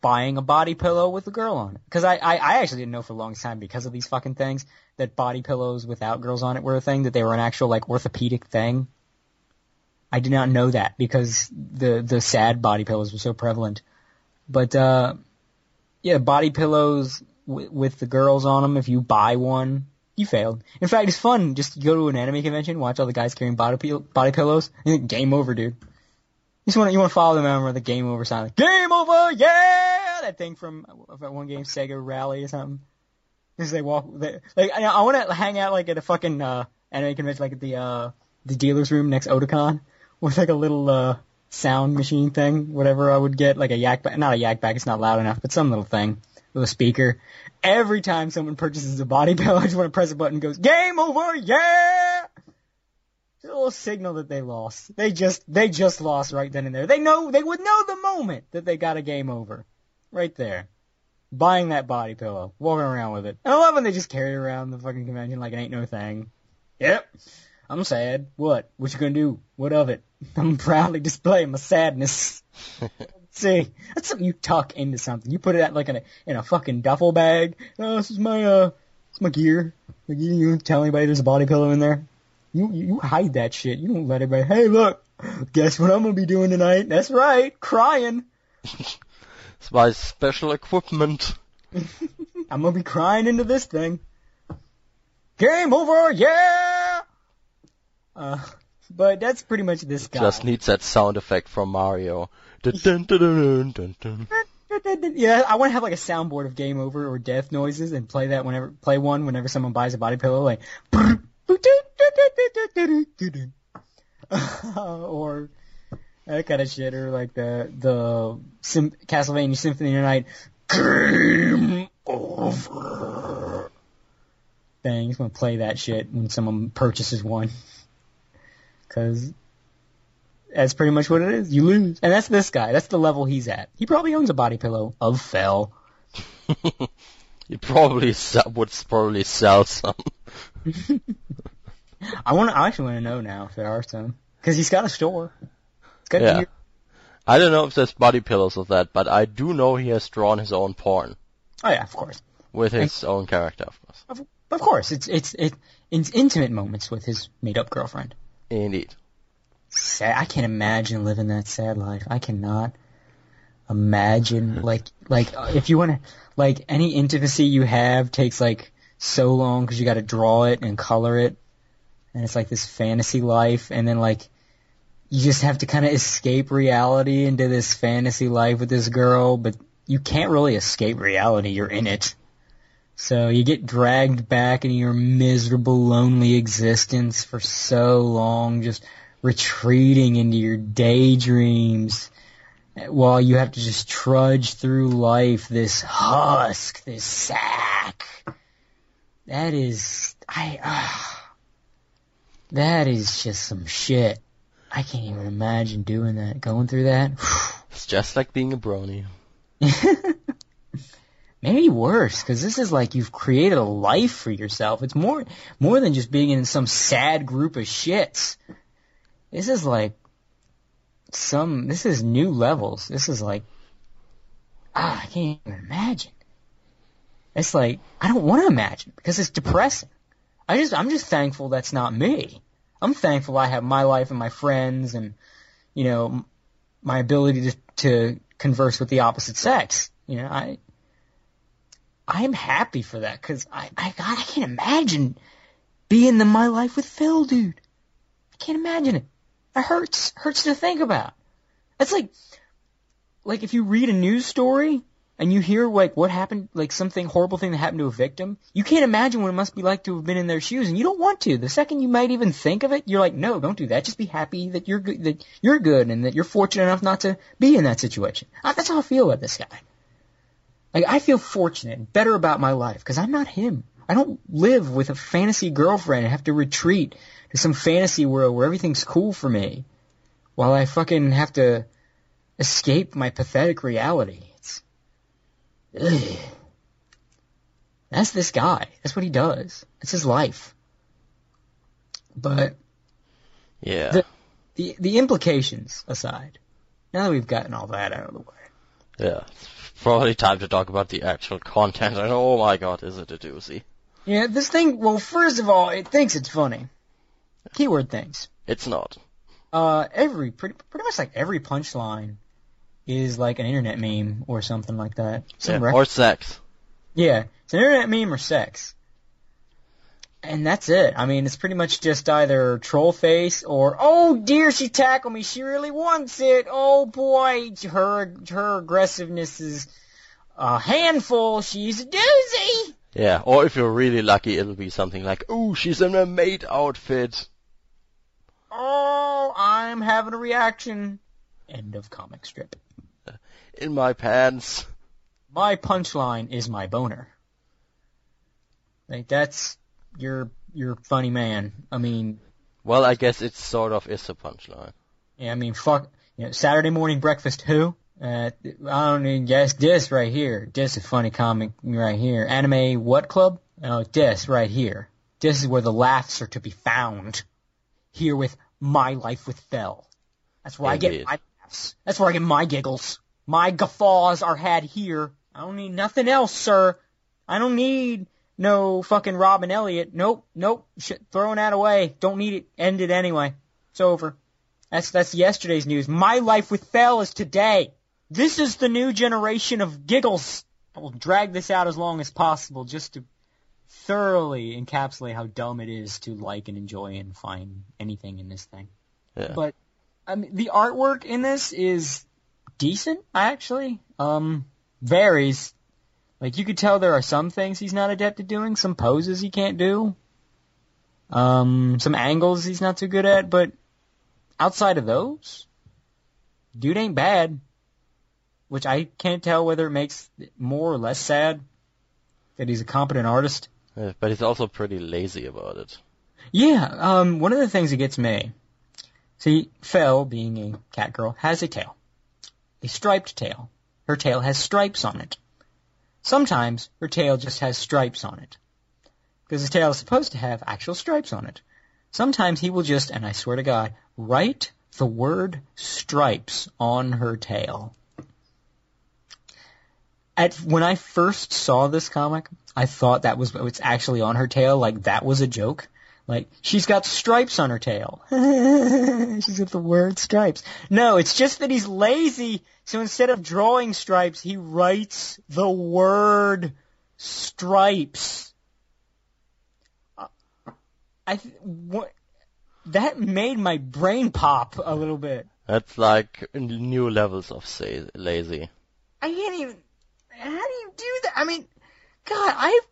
Buying a body pillow with a girl on it. Cause I, I, I actually didn't know for a long time because of these fucking things that body pillows without girls on it were a thing, that they were an actual like orthopedic thing. I did not know that because the the sad body pillows were so prevalent. But uh, yeah, body pillows w- with the girls on them. If you buy one, you failed. In fact, it's fun just to go to an anime convention, watch all the guys carrying body body pillows. And game over, dude. You just want you want to follow them around with the game over sign, like game over, yeah, that thing from that one game, Sega Rally or something. As they walk, they, like I, I want to hang out like at a fucking uh, anime convention, like at the uh, the dealer's room next Otakon with like a little uh, sound machine thing, whatever I would get, like a yak not a yak bag, it's not loud enough, but some little thing with speaker. Every time someone purchases a body pillow, I just want to press a button and goes, game over, yeah! It's a little signal that they lost. They just, they just lost right then and there. They know, they would know the moment that they got a game over. Right there. Buying that body pillow, walking around with it. And I love when they just carry around the fucking convention like it ain't no thing. Yep. I'm sad. What? What you gonna do? What of it? I'm proudly displaying my sadness. See, that's something you tuck into something. You put it at like in a in a fucking duffel bag. Oh, this is my uh, this is my gear. Like you, you don't tell anybody there's a body pillow in there. You you hide that shit. You don't let everybody. Hey, look, guess what I'm gonna be doing tonight? That's right, crying. It's my special equipment. I'm gonna be crying into this thing. Game over, yeah. Uh, but that's pretty much this guy. Just needs that sound effect from Mario. Yeah, I want to have like a soundboard of game over or death noises and play that whenever play one whenever someone buys a body pillow, like or that kind of shit, or like the the Sim- Castlevania Symphony Night. Game over. Just want to play that shit when someone purchases one, because that's pretty much what it is. You lose, and that's this guy. That's the level he's at. He probably owns a body pillow of Fel. he probably sell, would probably sell some. I want. I actually want to know now if there are some, because he's got a store. Got Yeah. gear. I don't know if there's body pillows of that, but I do know he has drawn his own porn Oh yeah, of course. with his own character, of course. Of, of course, it's it's it, it's intimate moments with his made up girlfriend. Indeed. Sad. I can't imagine living that sad life. I cannot imagine like like uh, if you want to like any intimacy you have takes like so long because you got to draw it and color it, and it's like this fantasy life, and then like you just have to kind of escape reality into this fantasy life with this girl, but you can't really escape reality. You're in it. So you get dragged back into your miserable, lonely existence for so long, just retreating into your daydreams while you have to just trudge through life, this husk, this sack. That is, I, uh, that is just some shit. I can't even imagine doing that, going through that. It's just like being a brony. Maybe worse, because this is like you've created a life for yourself. It's more, more than just being in some sad group of shits. This is like some, this is new levels. This is like, ah, I can't even imagine. It's like, I don't want to imagine because it's depressing. I just, I'm just thankful that's not me. I'm thankful I have my life and my friends and, you know, my ability to, to converse with the opposite sex. You know, I, I'm happy for that because I, I, God, I can't imagine being in my life with Fel, dude. I can't imagine it. It hurts, hurts to think about. It's like, like if you read a news story and you hear like what happened, like something horrible thing that happened to a victim, you can't imagine what it must be like to have been in their shoes, and you don't want to. The second you might even think of it, you're like, no, don't do that. Just be happy that you're good, that you're good, and that you're fortunate enough not to be in that situation. I, that's how I feel about this guy. Like I feel fortunate and better about my life because I'm not him. I don't live with a fantasy girlfriend and have to retreat to some fantasy world where everything's cool for me while I fucking have to escape my pathetic reality. It's ugh. That's this guy. That's what he does. It's his life. But Yeah. The- the the implications aside, now that we've gotten all that out of the way, yeah. It's probably time to talk about the actual content. And oh my god, is it a doozy? yeah, this thing. Well, first of all, it thinks it's funny. Keyword things. It's not. Uh, every pretty pretty much like every punchline is like an internet meme or something like that. Some Yeah. rec- Or sex. yeah, it's an internet meme or sex. And that's it. I mean, it's pretty much just either troll face or oh dear, she tackled me. She really wants it. Oh boy, her her aggressiveness is a handful. She's a doozy. Yeah. Or if you're really lucky, it'll be something like, ooh, she's in a maid outfit. Oh, I'm having a reaction. End of comic strip. In my pants. My punchline is my boner. Like that's your your funny man. I mean, Well, I guess it sort of is a punchline. yeah, I mean, fuck. You know, Saturday morning breakfast. Who? Uh, I don't even guess this right here. This is funny comic right here. Anime what club? Oh, this right here. This is where the laughs are to be found. Here with my life with Fel. That's where I get my laughs. That's where I get my giggles. My guffaws are had here. I don't need nothing else, sir. I don't need no fucking Robin Elliott. Nope, nope. Sh- throwing that away. Don't need it. End it anyway. It's over. That's that's yesterday's news. My life with Fel is today. This is the new generation of giggles. I will drag this out as long as possible just to thoroughly encapsulate how dumb it is to like and enjoy and find anything in this thing. Yeah. But I mean, the artwork in this is decent, actually. Um, varies. Like you could tell there are some things he's not adept at doing, some poses he can't do, um, some angles he's not too good at. But outside of those, dude ain't bad. Which I can't tell whether it makes it more or less sad that he's a competent artist. Yeah, but he's also pretty lazy about it. Yeah, um, one of the things that gets me, see, Fel, being a cat girl, has a tail. A striped tail. Her tail has stripes on it. Sometimes her tail just has stripes on it. Because his tail is supposed to have actual stripes on it. Sometimes he will just, and I swear to God, write the word stripes on her tail. At, when I first saw this comic, I thought that was what's actually on her tail, like that was a joke. Like, she's got stripes on her tail. she's got the word stripes. No, it's just that he's lazy, so instead of drawing stripes, he writes the word stripes. I th- what that made my brain pop a little bit. That's like new levels of say, lazy. I can't even. How do you do that? I mean, God, I've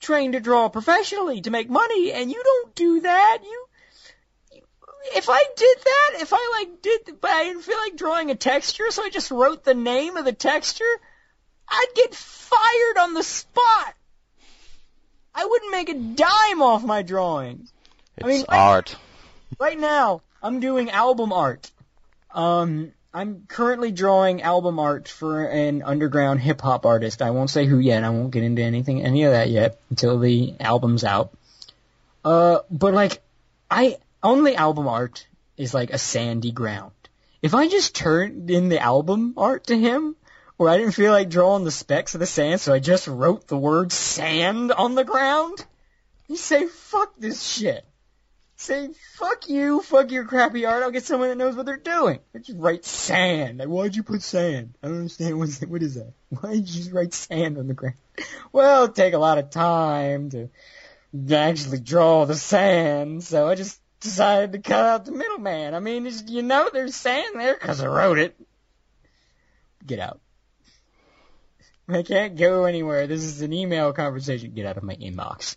trained to draw professionally to make money, and you don't do that. You, if I did that, if I like did, but I didn't feel like drawing a texture, so I just wrote the name of the texture, I'd get fired on the spot. I wouldn't make a dime off my drawings. It's mean, I- art. Right now, I'm doing album art. Um, I'm currently drawing album art for an underground hip hop artist. I won't say who yet. I won't get into anything, any of that yet until the album's out. Uh, but like, I only album art is like a sandy ground. If I just turned in the album art to him, or I didn't feel like drawing the specks of the sand, so I just wrote the word sand on the ground, he'd say, "Fuck this shit." Say, fuck you, fuck your crappy art, I'll get someone that knows what they're doing. I just write sand. Like, why'd you put sand? I don't understand, what's, what is that? Why did you just write sand on the ground? Well, it'd take a lot of time to actually draw the sand, so I just decided to cut out the middleman. I mean, you know there's sand there because I wrote it. Get out. I can't go anywhere. This is an email conversation. Get out of my inbox.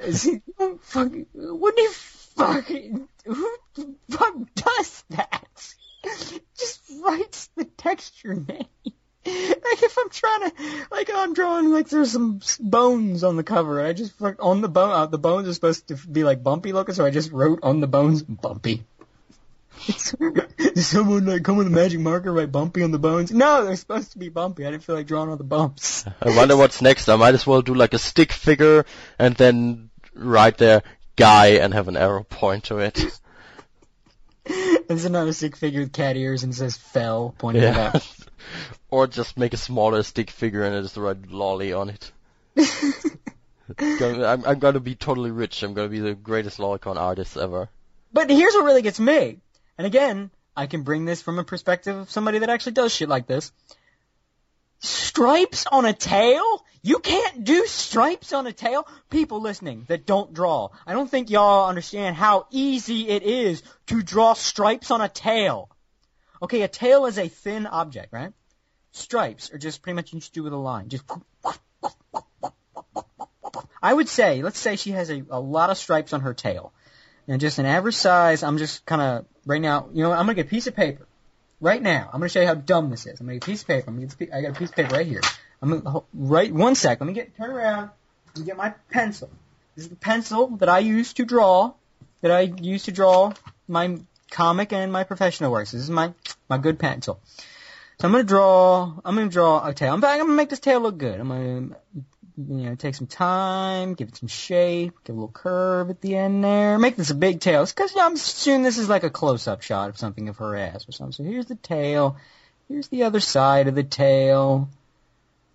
Is he, oh, fuck, what do you fucking, who the fuck does that? Just writes the texture name. Like if I'm trying to, like I'm drawing like there's some bones on the cover and I just on the bone, uh, the bones are supposed to be like bumpy looking so I just wrote on the bones bumpy. Does someone like come with a magic marker write bumpy on the bones? No, they're supposed to be bumpy. I didn't feel like drawing all the bumps. I wonder what's next. I might as well do like a stick figure and then write there guy and have an arrow point to it. There's another stick figure with cat ears and says Fel pointing it Yeah. out. or just make a smaller stick figure and just write lolly on it. I'm, I'm gonna be totally rich. I'm gonna be the greatest lolicon artist ever. But here's what really gets me. And again, I can bring this from a perspective of somebody that actually does shit like this. Stripes on a tail? You can't do stripes on a tail? People listening that don't draw. I don't think y'all understand how easy it is to draw stripes on a tail. Okay, a tail is a thin object, right? Stripes are just pretty much you just do with a line. Just I would say, let's say she has a, a lot of stripes on her tail. And just an average size, I'm just kind of, right now, you know I'm to get a piece of paper. Right now, I'm to show you how dumb this is. I'm to get a piece of paper. I'm gonna get, got a piece of paper right here. I'm to, right, one sec, let me get, turn around, me get my pencil. This is the pencil that I use to draw, that I use to draw my comic and my professional works. This is my, my good pencil. So I'm to draw, I'm to draw a tail. I'm, I'm to make this tail look good. I'm to you know, take some time, give it some shape, give a little curve at the end there, make this a big tail. Because I'm assuming this is like a close-up shot of something of her ass or something. So here's the tail, here's the other side of the tail.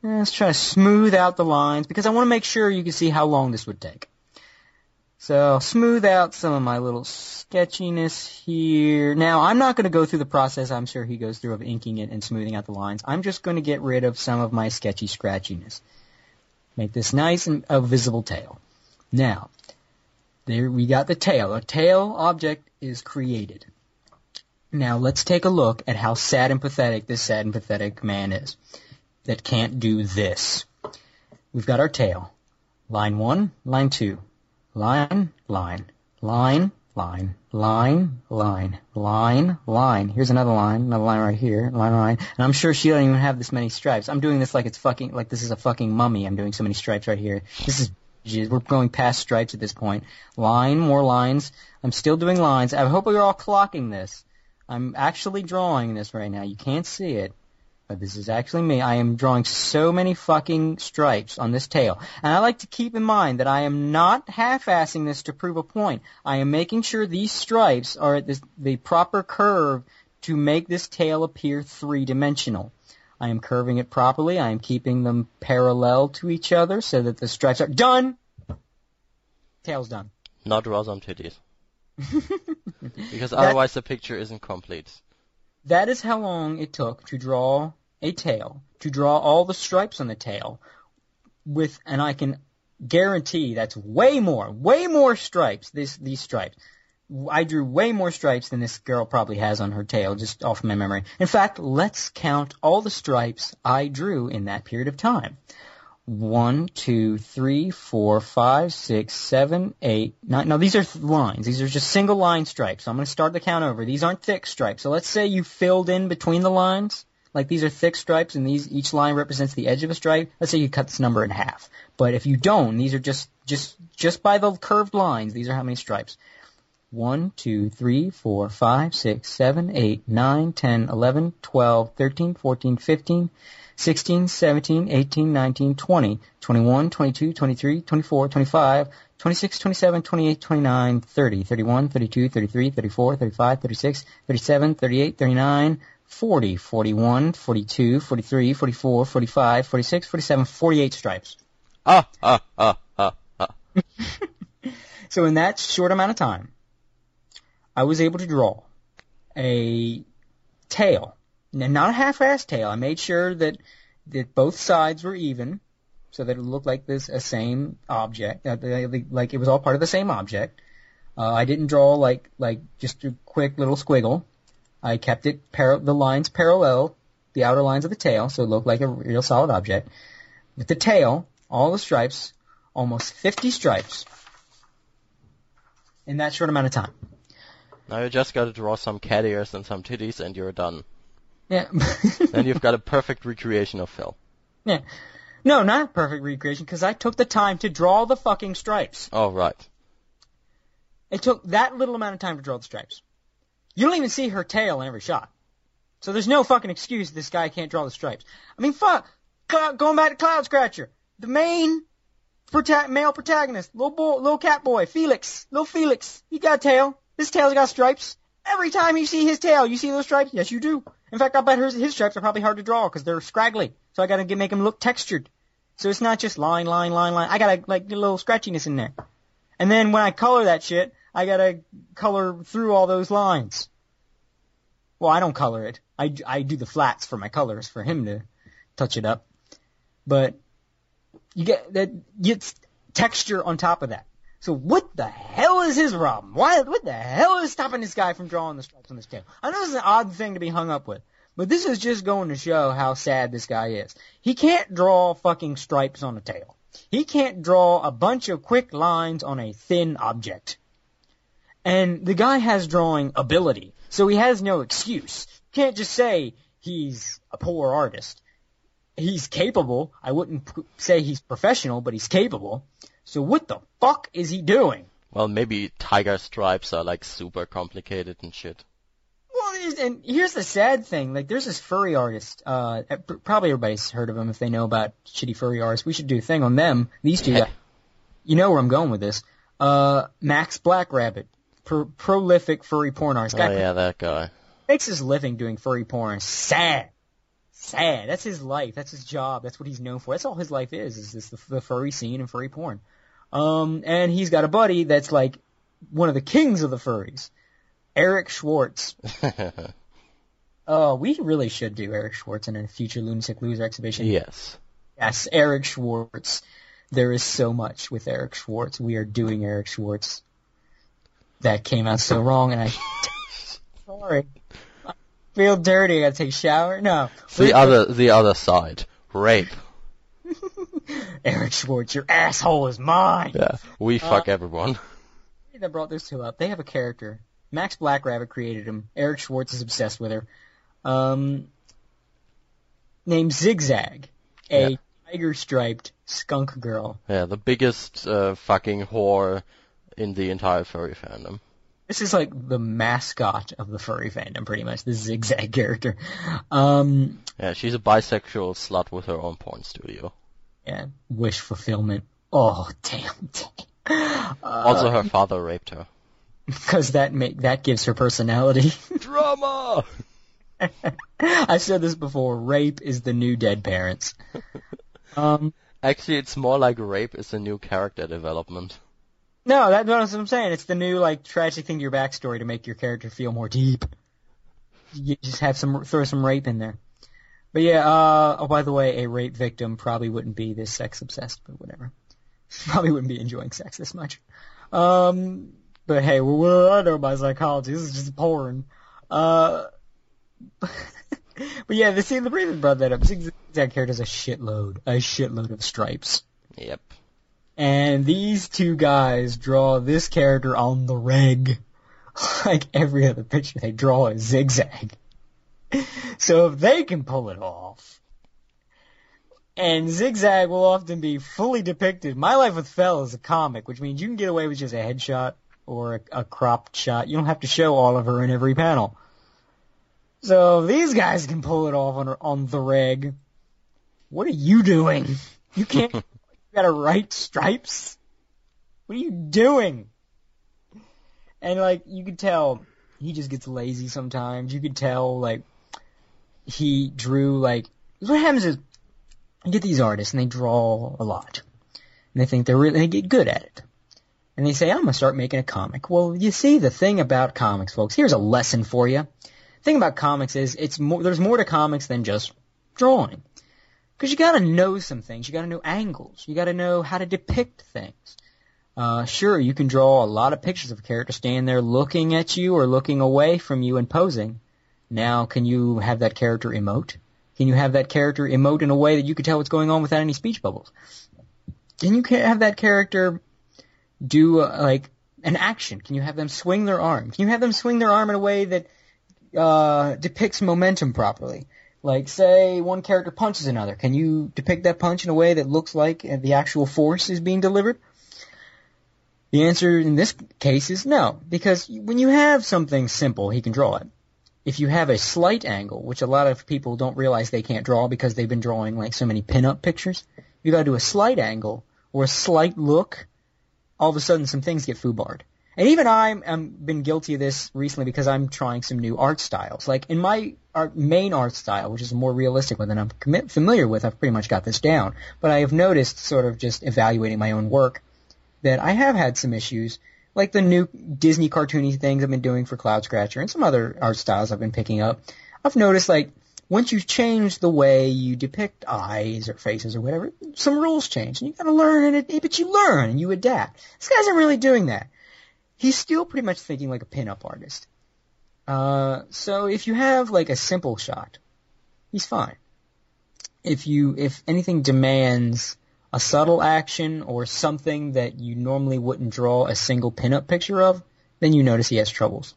And let's try to smooth out the lines because I want to make sure you can see how long this would take. So I'll smooth out some of my little sketchiness here. Now I'm not going to go through the process I'm sure he goes through of inking it and smoothing out the lines. I'm just going to get rid of some of my sketchy scratchiness. Make this nice and a visible tail. Now, there we got the tail. A tail object is created. Now let's take a look at how sad and pathetic this sad and pathetic man is that can't do this. We've got our tail. Line one, line two, line, line, line, line, line, line, line, line. Here's another line, another line right here, line, line. And I'm sure she doesn't even have this many stripes. I'm doing this like it's fucking, like this is a fucking mummy. I'm doing so many stripes right here. This is, geez, we're going past stripes at this point. Line, more lines. I'm still doing lines. I hope you're all clocking this. I'm actually drawing this right now. You can't see it. But this is actually me. I am drawing so many fucking stripes on this tail. And I like to keep in mind that I am not half-assing this to prove a point. I am making sure these stripes are at this, the proper curve to make this tail appear three-dimensional. I am curving it properly. I am keeping them parallel to each other so that the stripes are done. Tail's done. Not draw some titties. because otherwise the picture isn't complete. That is how long it took to draw a tail, to draw all the stripes on the tail, with, and I can guarantee that's way more, way more stripes. This these stripes. I drew way more stripes than this girl probably has on her tail, just off my memory. In fact, let's count all the stripes I drew in that period of time. One, two, three, four, five, six, seven, eight, nine. No, these are th- lines. These are just single line stripes. So I'm going to start the count over. These aren't thick stripes. So let's say you filled in between the lines. Like these are thick stripes and these, each line represents the edge of a stripe. Let's say you cut this number in half. But if you don't, these are just, just, just by the curved lines, these are how many stripes. 1, 2, 3, 4, 5, 6, 7, 8, 9, 10, 11, 12, 13, 14, 15, 16, 17, 18, 19, 20, 21, 22, 23, 24, 25, 26, 27, 28, 29, 30, 31, 32, 33, 34, 35, 36, 37, 38, 39, 40, 41, 42, 43, 44, 45, 46, 47, 48 stripes. Ah, ah, ah, ah, ah. So in that short amount of time, I was able to draw a tail, not a half-assed tail. I made sure that that both sides were even, so that it looked like this a same object, uh, like it was all part of the same object. Uh, I didn't draw like like just a quick little squiggle. I kept it par- the lines parallel, the outer lines of the tail, so it looked like a real solid object. With the tail, all the stripes, almost 50 stripes in that short amount of time. Now you just gotta draw some cat ears and some titties and you're done. Yeah. Then you've got a perfect recreation of Fel. yeah. No, not a perfect recreation because I took the time to draw the fucking stripes. Oh, right. It took that little amount of time to draw the stripes. You don't even see her tail in every shot. So there's no fucking excuse this guy can't draw the stripes. I mean, fuck. Cloud, going back to Cloud Scratcher, the main prota- male protagonist, little boy, little cat boy, Felix, little Felix, he got a tail. His tail's got stripes. Every time you see his tail, you see those stripes. Yes, you do. In fact, I bet his, his stripes are probably hard to draw because they're scraggly. So I gotta get, make them look textured. So it's not just line, line, line, line. I gotta like get a little scratchiness in there. And then when I color that shit, I gotta color through all those lines. Well, I don't color it. I, I do the flats for my colors for him to touch it up. But you get that gets texture on top of that. So what the hell is his problem? Why? What the hell is stopping this guy from drawing the stripes on his tail? I know this is an odd thing to be hung up with, but this is just going to show how sad this guy is. He can't draw fucking stripes on a tail. He can't draw a bunch of quick lines on a thin object. And the guy has drawing ability, so he has no excuse. Can't just say he's a poor artist. He's capable. I wouldn't say he's professional, but he's capable. So what the fuck is he doing? Well, maybe tiger stripes are like super complicated and shit. Well, and here's the sad thing. Like, there's this furry artist. Uh, probably everybody's heard of him if they know about shitty furry artists. We should do a thing on them. These two guys. You know where I'm going with this. Uh, Max Blackrabbit. Pro- prolific furry porn artist. Oh Guy yeah, that guy. makes his living doing furry porn. Sad. Sad. That's his life. That's his job. That's what he's known for. That's all his life is, is this the, the furry scene and furry porn. Um, and he's got a buddy that's like one of the kings of the furries. Eric Schwartz. Oh, we really should do Eric Schwartz in a future Lunatic Loser exhibition. yes. Yes, Eric Schwartz. There is so much with Eric Schwartz. We are doing Eric Schwartz. That came out so wrong, and I. Sorry. I feel dirty. I gotta take a shower. No. The other, the other side. Rape. Eric Schwartz, your asshole is mine. Yeah. We fuck everyone. that brought those two up. They have a character. Max Blackrabbit created him. Eric Schwartz is obsessed with her. Um, named Zigzag, a Yeah. tiger striped skunk girl. Yeah, the biggest uh, fucking whore in the entire furry fandom. This is like the mascot of the furry fandom, pretty much. The Zigzag character. Um, Yeah, she's a bisexual slut with her own porn studio. Yeah, wish fulfillment. Oh, damn. damn. Also, her father raped her. Because that make that gives her personality. Drama! I said this before. Rape is the new dead parents. Um, Actually, it's more like rape is a new character development. no, that's what I'm saying. It's the new like tragic thing to your backstory to make your character feel more deep. You just have some throw some rape in there. But yeah. Uh, oh, by the way, a rape victim probably wouldn't be this sex obsessed, but whatever. Probably wouldn't be enjoying sex this much. Um, but hey, well, what do I know about psychology? This is just porn. Uh, but yeah, the scene the Breathing brought that up. Zigzag character has a shitload, a shitload of stripes. Yep. And these two guys draw this character on the reg. Like every other picture they draw is zigzag. So if they can pull it off, and zigzag will often be fully depicted. My Life with Fel is a comic, which means you can get away with just a headshot or a, a cropped shot. You don't have to show all of her in every panel. So if these guys can pull it off on on the reg. What are you doing? You can't. you gotta write stripes. What are you doing? And like you could tell, he just gets lazy sometimes. You could tell like he drew like what happens is you get these artists and they draw a lot, and they think they're really they get good at it, and they say I'm gonna start making a comic. Well, you see the thing about comics, folks. Here's a lesson for you. The thing about comics is it's more there's more to comics than just drawing. Because you gotta know some things. You gotta know angles. You gotta know how to depict things. Uh, sure, you can draw a lot of pictures of a character standing there looking at you or looking away from you and posing. Now, can you have that character emote? Can you have that character emote in a way that you can tell what's going on without any speech bubbles? Can you have that character do uh, like an action? Can you have them swing their arm? Can you have them swing their arm in a way that uh, depicts momentum properly? Like, say one character punches another. Can you depict that punch in a way that looks like uh, the actual force is being delivered? The answer in this case is no, because when you have something simple, he can draw it. If you have a slight angle, which a lot of people don't realize they can't draw because they've been drawing like so many pin-up pictures, you gotta do a slight angle or a slight look, all of a sudden some things get foobarred. And even I'm, I'm been guilty of this recently because I'm trying some new art styles. Like in my art, main art style, which is a more realistic one than I'm commi- familiar with, I've pretty much got this down. But I have noticed, sort of just evaluating my own work, that I have had some issues, like the new Disney cartoony things I've been doing for Cloudscratcher and some other art styles I've been picking up. I've noticed like once you change the way you depict eyes or faces or whatever, some rules change, and you gotta learn, and it, but you learn and you adapt. This guy isn't really doing that. He's still pretty much thinking like a pin-up artist. Uh, so if you have like a simple shot, he's fine. If you, if anything demands a subtle action or something that you normally wouldn't draw a single pinup picture of, then you notice he has troubles.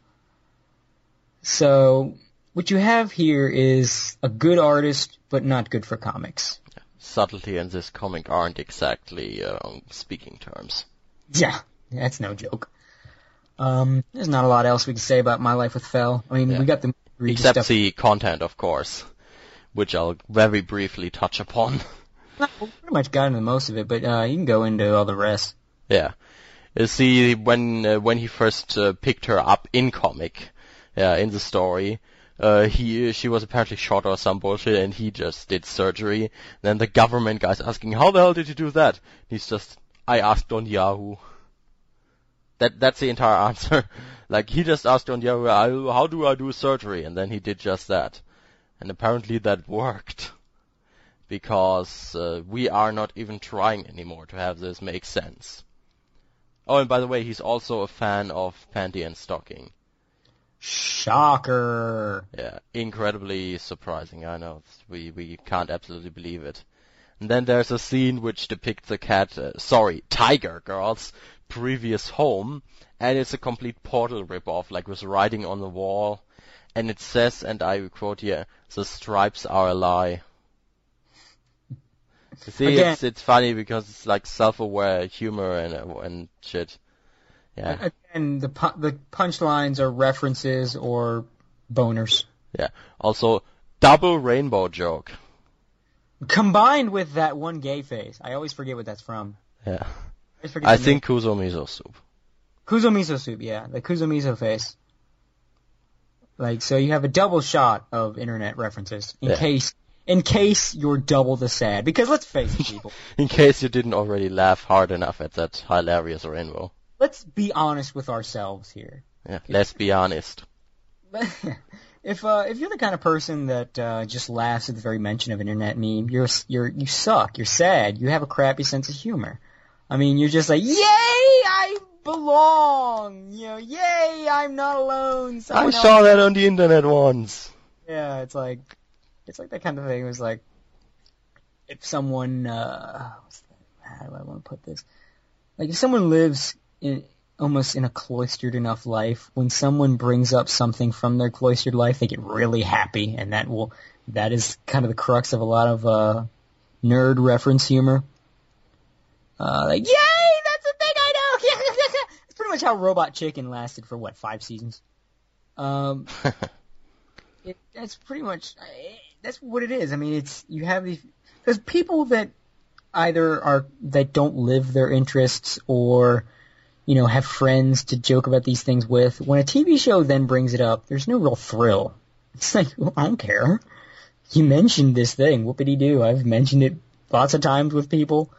So what you have here is a good artist, but not good for comics. Subtlety and this comic aren't exactly uh, speaking terms. Yeah, that's no joke. Um, there's not a lot else we can say about My Life with Fel. I mean, Yeah. we got the Except stuff. the content, of course, which I'll very briefly touch upon. No, we pretty much got into most of it, but uh, you can go into all the rest. Yeah. See, when uh, when he first uh, picked her up in comic, yeah, in the story, uh, he she was apparently shot or some bullshit, and he just did surgery. Then the government guys asking, "How the hell did you do that?" He's just, "I asked on Yahoo." That that's the entire answer. like he just asked on Yahoo, "How do I do surgery?" And then he did just that, and apparently that worked. Because uh, we are not even trying anymore to have this make sense. Oh, and by the way, he's also a fan of Panty and Stocking. Shocker. Yeah, incredibly surprising. I know we we can't absolutely believe it. And then there's a scene which depicts a cat, uh, sorry, Tiger Girl's previous home, and it's a complete Portal ripoff, like with writing on the wall, and it says, and I quote here, "The stripes are a lie." See, Again- it's it's funny because it's like self-aware humor and and shit. Yeah. Again, the pu- the punchlines are references or boners. Yeah. Also, double rainbow joke. Combined with that one gay face. I always forget what that's from. Yeah. I, I think Kuso Miso soup. Kuso Miso Soup, yeah. The Kuso Miso face. Like, so you have a double shot of internet references in Yeah. case, in case you're double the sad. Because let's face it, people. In case you didn't already laugh hard enough at that hilarious rainbow. let's be honest with ourselves here. Yeah. Let's be honest. if uh, if you're the kind of person that uh, just laughs at the very mention of an internet meme, you're you're you suck. You're sad. You have a crappy sense of humor. I mean, you're just like, yay, I belong. You know, yay, I'm not alone. I saw else- that on the internet once. Yeah, it's like, it's like that kind of thing. It was like, if someone, uh, how do I want to put this? Like, if someone lives in almost in a cloistered enough life, when someone brings up something from their cloistered life, they get really happy, and that will, that is kind of the crux of a lot of uh, nerd reference humor. Uh, like, yay, that's the thing I know. it's pretty much how Robot Chicken lasted for what five seasons. Um, it, that's pretty much eh, that's what it is. I mean, it's you have these because people that either are that don't live their interests or you know have friends to joke about these things with. When a TV show then brings it up, there's no real thrill. It's like well, I don't care. You mentioned this thing, whoopity doo. I've mentioned it lots of times with people.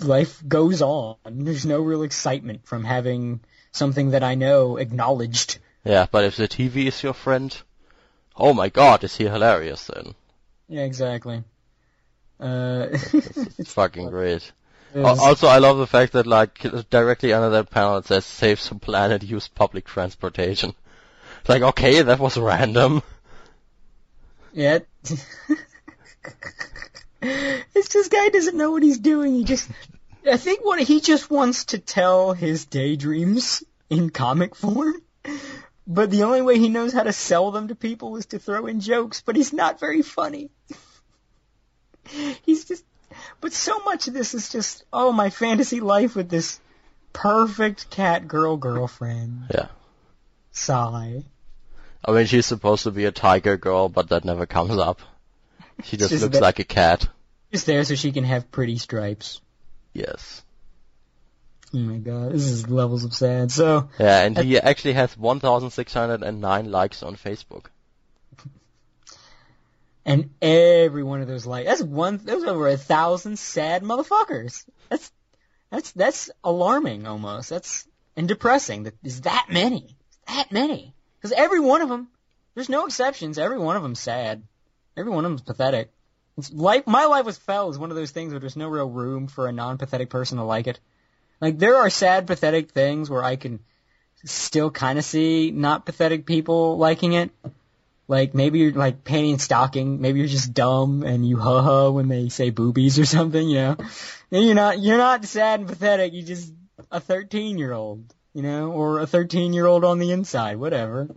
Life goes on. There's no real excitement from having something that I know acknowledged. Yeah, but if the TV is your friend, oh my god, is he hilarious then? Yeah, exactly. Uh, It's fucking great. Also, I love the fact that like directly under that panel it says "Save some planet, use public transportation." It's like, okay, that was random. yeah. it's just guy doesn't know what he's doing. He just, I think what he just wants to tell his daydreams in comic form. But the only way he knows how to sell them to people is to throw in jokes. But he's not very funny. he's just, but so much of this is just, oh, my fantasy life with this perfect cat girl girlfriend. Yeah. Sigh. I mean, she's supposed to be a tiger girl, but that never comes up. She just just looks that- like a cat. Just there so she can have pretty stripes. Yes. Oh my god, this is levels of sad. So, Yeah, and he actually has 1,609 likes on Facebook. and every one of those likes, that's one those over a thousand sad motherfuckers. That's that's that's alarming almost. That's and depressing. That is that many, that many. Because every one of them, there's no exceptions. Every one of them's sad. Every one of them's pathetic. It's life. My life was Fel is one of those things where there's no real room for a non-pathetic person to like it. Like there are sad, pathetic things where I can still kind of see not pathetic people liking it. Like maybe you're like panty and stocking. Maybe you're just dumb and you ha ha when they say boobies or something. You know, and you're not you're not sad and pathetic. You're just a 13 year old, you know, or a 13 year old on the inside, whatever.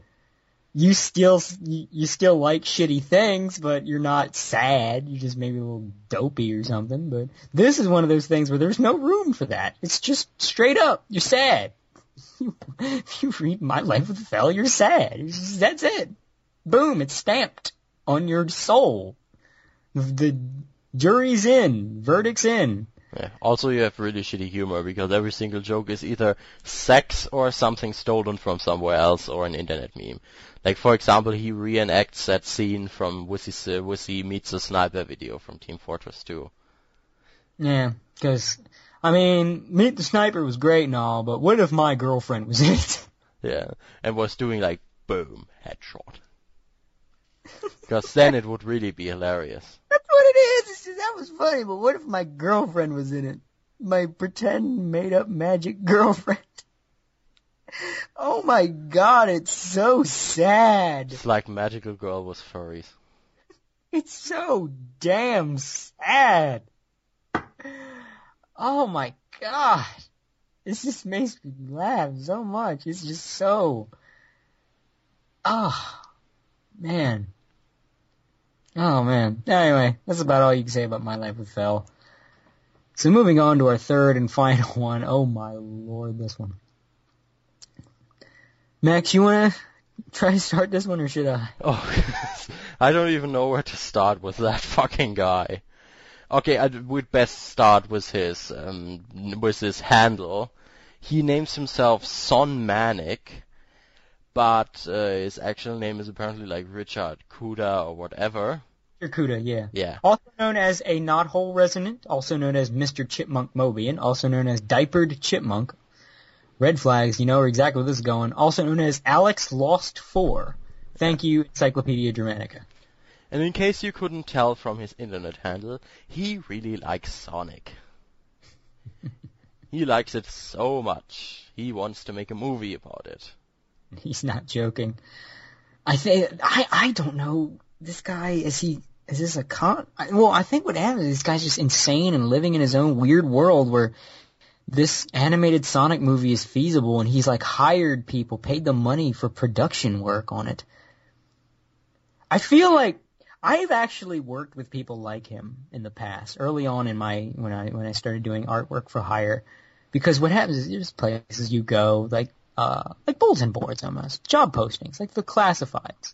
You still you, you still like shitty things, but you're not sad. You're just maybe a little dopey or something. But this is one of those things where there's no room for that. It's just straight up. You're sad. if you read My Life with Fel, you're sad. That's it. Boom, it's stamped on your soul. The jury's in, verdict's in. Yeah. Also, you have really shitty humor because every single joke is either sex or something stolen from somewhere else or an internet meme. Like, for example, he reenacts that scene from Wissy, Wissy Meets a Sniper video from Team Fortress 2. Yeah, because, I mean, Meet the Sniper was great and all, but what if my girlfriend was in it? Yeah. And was doing like, boom, headshot. Because then it would really be hilarious. That's what it is. It's just, that was funny, but what if my girlfriend was in it? My pretend made up magic girlfriend. Oh my god, it's so sad. It's like Magical Girl with furries. It's so damn sad. Oh my god. This just makes me laugh so much. It's just so. Oh, man. Oh man. Anyway, that's about all you can say about my life with Fel. So moving on to our third and final one. Oh my lord, this one. Max, you wanna try to start this one or should I? Oh, I don't even know where to start with that fucking guy. Okay, I would best start with his um, with his handle. He names himself Son Manic, but uh, his actual name is apparently like Richard Kuda or whatever. Kuda, yeah. Yeah, Also known as a knothole resonant, also known as Mr. Chipmunk Mobian, also known as Diapered Chipmunk. Red flags, you know exactly where this is going. Also known as Alex Lost 4. Thank you, Encyclopedia Dramatica. and in case you couldn't tell from his internet handle, he really likes Sonic. He likes it so much. He wants to make a movie about it. He's not joking. I think I I don't know. This guy is he is this a con? I- Well, I think what happens is this guy's just insane and living in his own weird world where this animated Sonic movie is feasible, and he's like hired people, paid them money for production work on it. I feel like I've actually worked with people like him in the past, early on in my when I when I started doing artwork for hire, because what happens is there's places you go like uh like bulletin boards almost job postings like the classifieds.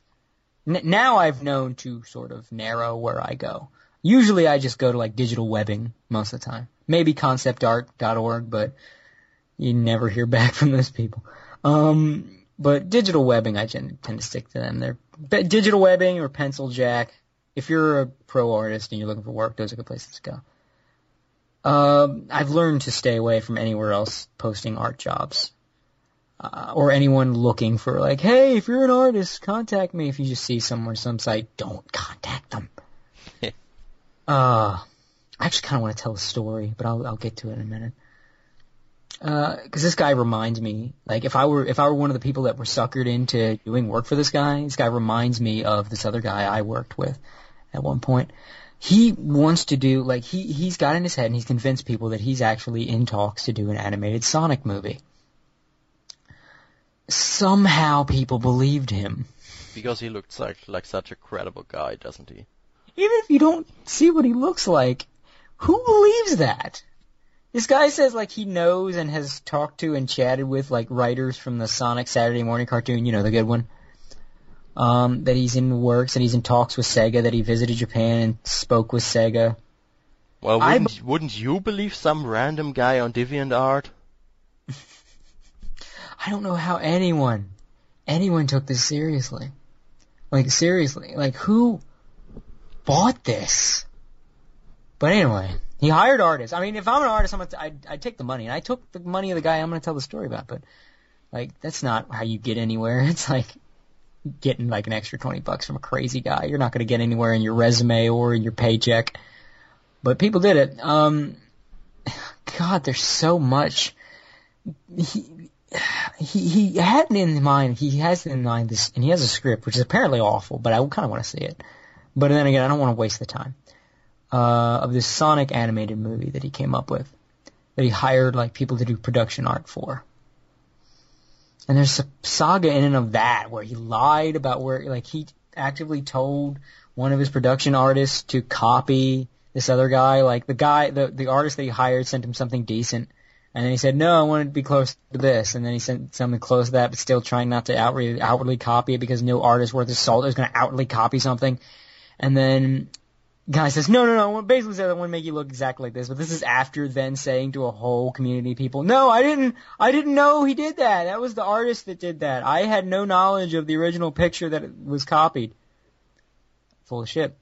N- now I've known to sort of narrow where I go. Usually I just go to like digital webbing most of the time. Maybe conceptart.org, but you never hear back from those people. Um, but digital webbing, I tend, tend to stick to them. They're digital webbing or PencilJack. If you're a pro artist and you're looking for work, those are good places to go. Um, I've learned to stay away from anywhere else posting art jobs. Uh, or anyone looking for like, hey, if you're an artist, contact me. If you just see somewhere, some site, don't contact them. uh, I actually kind of want to tell a story, but I'll I'll get to it in a minute. Uh, because this guy reminds me, like if I were if I were one of the people that were suckered into doing work for this guy, this guy reminds me of this other guy I worked with at one point. He wants to do like he he's got in his head and he's convinced people that he's actually in talks to do an animated Sonic movie. Somehow people believed him. Because he looks like like such a credible guy, doesn't he? Even if you don't see what he looks like, who believes that? This guy says like he knows and has talked to and chatted with like writers from the Sonic Saturday morning cartoon, you know, the good one. Um, that he's in works and he's in talks with Sega, that he visited Japan and spoke with Sega. Well, wouldn't, wouldn't you believe some random guy on DeviantArt? I don't know how anyone, anyone took this seriously. Like seriously, like who bought this? But anyway, he hired artists. I mean, if I'm an artist, I'm gonna t- I'd, I'd take the money, and I took the money of the guy I'm gonna tell the story about. But like, that's not how you get anywhere. It's like getting like an extra twenty bucks from a crazy guy. You're not gonna get anywhere in your resume or in your paycheck. But people did it. Um, God, there's so much. He, he he had in mind he has in mind this and he has a script which is apparently awful, but I kind of want to see it. But then again, I don't want to waste the time uh, of this Sonic animated movie that he came up with that he hired like people to do production art for. And there's a saga in and of that where he lied about where like he actively told one of his production artists to copy this other guy. Like the guy, the the artist that he hired sent him something decent, and then he said, "No, I want it to be close to this." And then he sent something close to that, but still trying not to outwardly outwardly copy it because no artist worth his salt is going to outwardly copy something. And then guy says, "No, no, no." Basically, said I want to make you look exactly like this, but this is after then saying to a whole community of people, "No, I didn't. I didn't know he did that. That was the artist that did that. I had no knowledge of the original picture that was copied." Full of shit.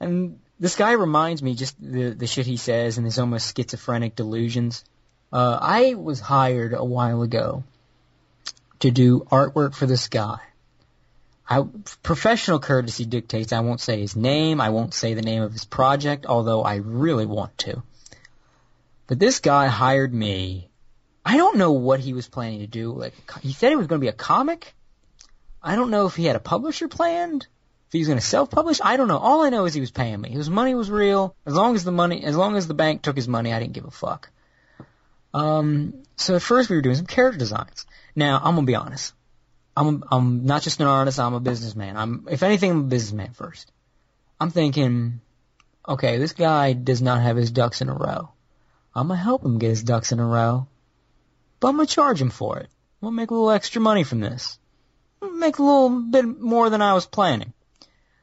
And this guy reminds me just the the shit he says and his almost schizophrenic delusions. Uh, I was hired a while ago to do artwork for this guy. I, professional courtesy dictates I won't say his name, I won't say the name of his project, although I really want to. But this guy hired me. I don't know what he was planning to do. Like he said it was going to be a comic. I don't know if he had a publisher planned. If he was going to self-publish, I don't know. All I know is he was paying me. His money was real. As long as the money, as long as the bank took his money, I didn't give a fuck. Um, so at first we were doing some character designs. Now I'm gonna be honest. I'm I'm not just an artist. I'm a businessman. I'm if anything, I'm a businessman first. I'm thinking, okay, this guy does not have his ducks in a row. I'm gonna help him get his ducks in a row, but I'm gonna charge him for it. Gonna make a little extra money from this. Make a little bit more than I was planning.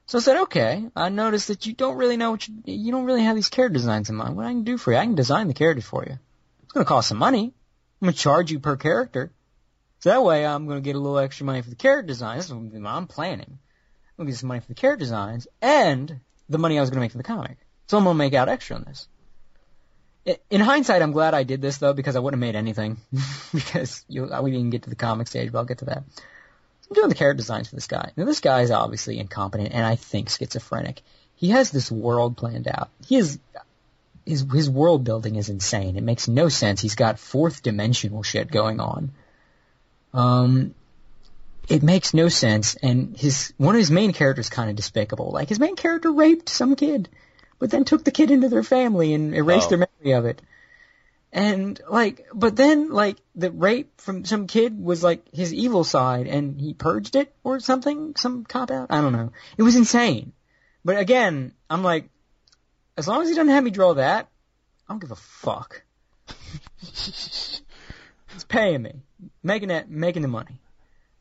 So I said, okay, I noticed that you don't really know what you, you don't really have these character designs in mind. What I can do for you, I can design the character for you. It's gonna cost some money. I'm gonna charge you per character. So that way I'm gonna get a little extra money for the character designs. This is what I'm planning. I'm gonna get some money for the character designs and the money I was gonna make for the comic. So I'm gonna make out extra on this. In hindsight, I'm glad I did this though because I wouldn't have made anything because you, we didn't get to the comic stage, but I'll get to that. I'm doing the character designs for this guy. Now this guy is obviously incompetent and I think schizophrenic. He has this world planned out. He is his his world building is insane. It makes no sense. He's got fourth dimensional shit going on. Um, it makes no sense, and his one of his main characters kind of despicable. Like his main character raped some kid, but then took the kid into their family and erased Oh. their memory of it. And like, but then like the rape from some kid was like his evil side, and he purged it or something, some cop out. I don't know. It was insane. But again, I'm like, as long as he doesn't have me draw that, I don't give a fuck. He's paying me, making that, making the money.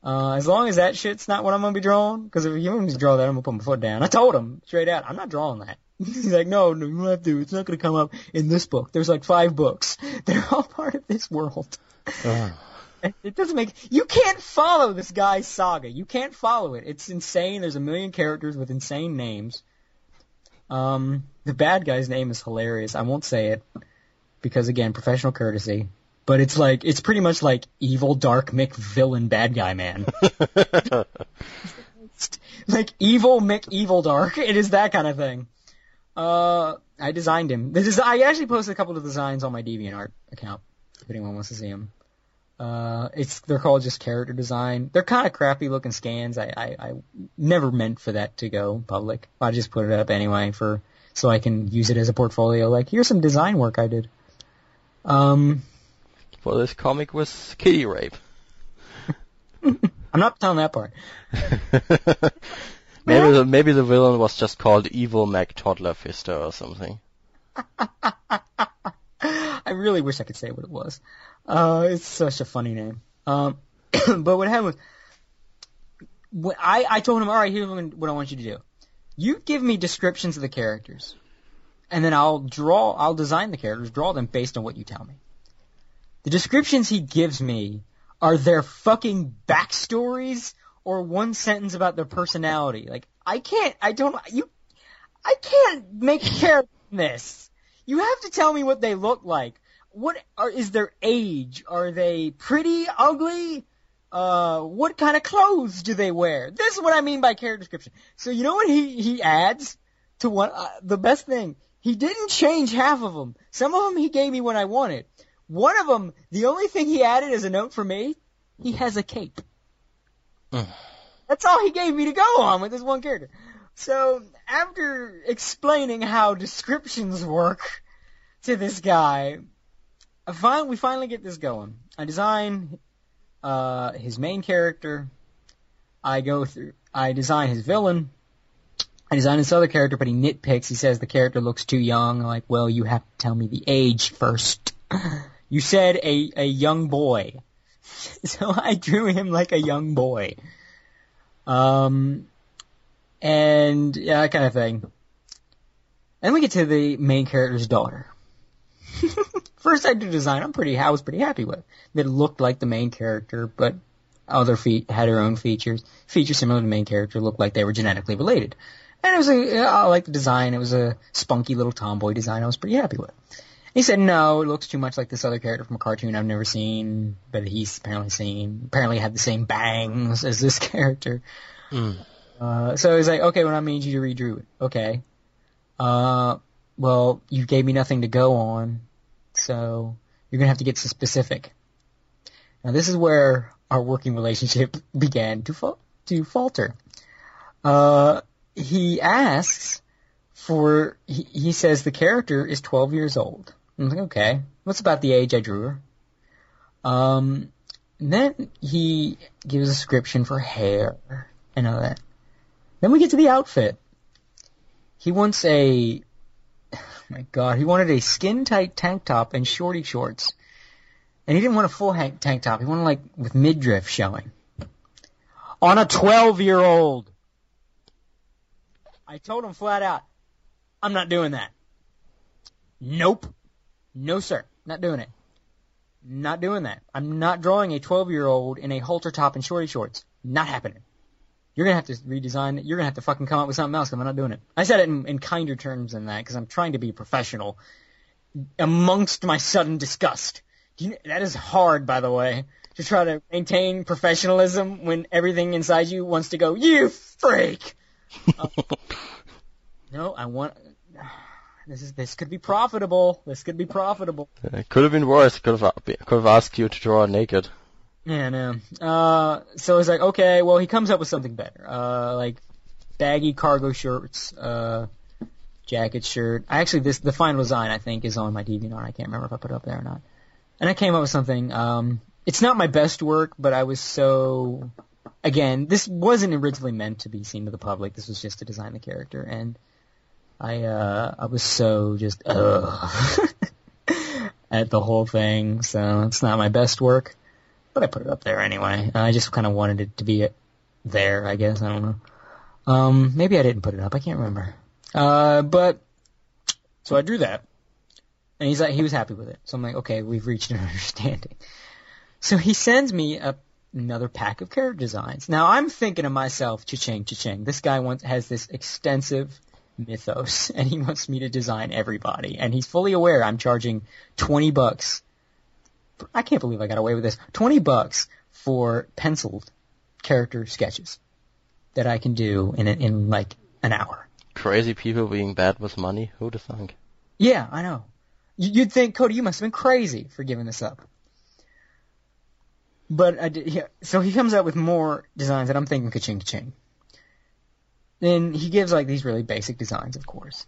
Uh, as long as that shit's not what I'm gonna be drawing, because if you want me to draw that, I'm gonna put my foot down. I told him straight out, I'm not drawing that. He's like, no, no, you don't have to. It's not gonna come up in this book. There's like five books. They're all part of this world. It doesn't make you can't follow this guy's saga. You can't follow it. It's insane. There's a million characters with insane names. Um, the bad guy's name is hilarious. I won't say it because again, professional courtesy. But it's like it's pretty much like evil dark Mick villain bad guy man. like evil Mick evil dark. It is that kind of thing. Uh, I designed him. The desi- I actually posted a couple of designs on my DeviantArt account if anyone wants to see them. Uh, it's they're called just character design. They're kind of crappy looking scans. I, I I never meant for that to go public. I just put it up anyway for so I can use it as a portfolio. Like here's some design work I did. Um, Well, this comic was kitty rape. I'm not telling that part. maybe the maybe the villain was just called Evil Mac Toddler Fister or something. I really wish I could say what it was. Uh, it's such a funny name. Um, but what happened was, I, I told him, all right, here's what I want you to do. You give me descriptions of the characters, and then I'll draw, I'll design the characters, draw them based on what you tell me. The descriptions he gives me are their fucking backstories or one sentence about their personality. Like, I can't, I don't, you, I can't make character in this. You have to tell me what they look like. What are, is their age? Are they pretty, ugly? Uh, what kind of clothes do they wear? This is what I mean by character description. So you know what he, he adds to what, uh, the best thing? He didn't change half of them. Some of them he gave me when I wanted. One of them, the only thing he added as a note for me, he has a cape. That's all he gave me to go on with this one character. So after explaining how descriptions work to this guy, I we finally get this going. I design uh, his main character. I go through. I design his villain. I design this other character, but he nitpicks. He says the character looks too young. I'm like, well, you have to tell me the age first. You said a a young boy, so I drew him like a young boy. Um, and yeah, that kind of thing. Then we get to the main character's daughter. First, I did design. I'm pretty. I was pretty happy with. That looked like the main character, but other feet had her own features. Features similar to the main character looked like they were genetically related. And it was a. I like the design. It was a spunky little tomboy design. I was pretty happy with. He said, "No, it looks too much like this other character from a cartoon I've never seen, but he's apparently seen. Apparently, had the same bangs as this character." Uh, so he's like, okay, well, I need you to redraw it. Okay. Uh, well, you gave me nothing to go on, so you're gonna have to get so specific. Now this is where our working relationship began to fa- to falter. Uh, he asks for, he, he says the character is 12 years old. I'm like, okay, what's about the age I drew her? Um, then he gives a description for hair and all that. Then we get to the outfit. He wants a, oh my god, he wanted a skin tight tank top and shorty shorts. And he didn't want a full tank top. He wanted like with midriff showing. On a 12 year old. I told him flat out, I'm not doing that. Nope. No sir. Not doing it. Not doing that. I'm not drawing a 12 year old in a halter top and shorty shorts. Not happening. You're gonna have to redesign it. You're gonna have to fucking come up with something else. 'cause I'm not doing it. I said it in, in kinder terms than that because I'm trying to be professional. Amongst my sudden disgust, Do you, that is hard, by the way, to try to maintain professionalism when everything inside you wants to go, you freak. Uh, no, I want. This is this could be profitable. This could be profitable. It could have been worse. Could have could have asked you to draw naked. Yeah, no. Uh, so it's like, okay, well, he comes up with something better. Uh, like baggy cargo shirts, uh, jacket shirt. Actually, this the final design I think is on my DeviantArt. I can't remember if I put it up there or not. And I came up with something. Um, it's not my best work, but I was so. Again, this wasn't originally meant to be seen to the public. This was just to design the character, and I uh, I was so just ugh at the whole thing. So it's not my best work, but I put it up there anyway. I just kind of wanted it to be there. I guess I don't know. Um, maybe I didn't put it up. I can't remember. Uh, but so I drew that, and he's like, he was happy with it. So I'm like, okay, we've reached an understanding. So he sends me a, another pack of character designs. Now I'm thinking to myself, cha-ching, cha-ching. This guy wants has this extensive mythos, and he wants me to design everybody, and he's fully aware I'm charging twenty bucks. I can't believe I got away with this. Twenty bucks for penciled character sketches that I can do in a, in like an hour. Crazy people being bad with money. Who'd have thunk? Yeah, I know. You'd think, Cody, you must have been crazy for giving this up. But I did, yeah, so he comes out with more designs that I'm thinking ka-ching ka-ching. Then he gives like these really basic designs, of course.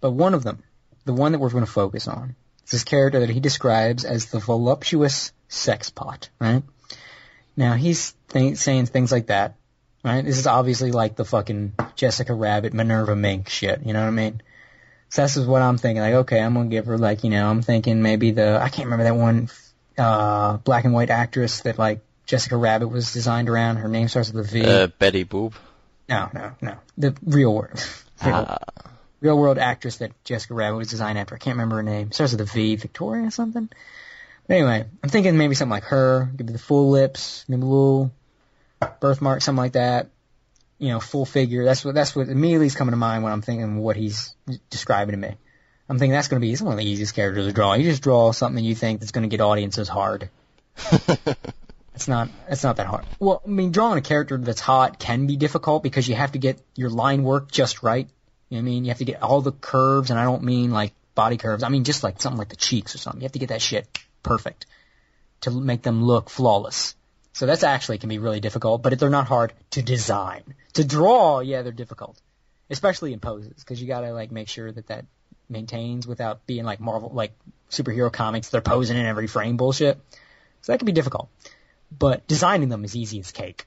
But one of them, the one that we're going to focus on, is this character that he describes as the voluptuous sex pot, right? Now he's th- saying things like that, right? This is obviously like the fucking Jessica Rabbit, Minerva Mink shit, you know what I mean? So this is what I'm thinking, like, okay, I'm gonna give her like, you know, I'm thinking maybe the, I can't remember that one, uh, black and white actress that like Jessica Rabbit was designed around. Her name starts with a V. Uh, Betty Boop. No, no, no. The real world. Real, Ah, real world actress that Jessica Rabbit was designed after. I can't remember her name. Starts with a V. Victoria or something. But anyway, I'm thinking maybe something like her. Give me the full lips, maybe a little birthmark, something like that. You know, full figure. That's what that's what immediately is coming to mind when I'm thinking what he's describing to me. I'm thinking that's going to be it's one of the easiest characters to draw. You just draw something you think that's going to get audiences hard. It's not it's not that hard. Well, I mean, drawing a character that's hot can be difficult because you have to get your line work just right. You know what I mean? You have to get all the curves, and I don't mean like body curves. I mean just like something like the cheeks or something. You have to get that shit perfect to make them look flawless. So that's actually can be really difficult, but they're not hard to design. To draw, yeah, they're difficult, especially in poses because you gotta like make sure that that maintains without being like Marvel, like superhero comics. They're posing in every frame bullshit. So that can be difficult but designing them is easy as cake.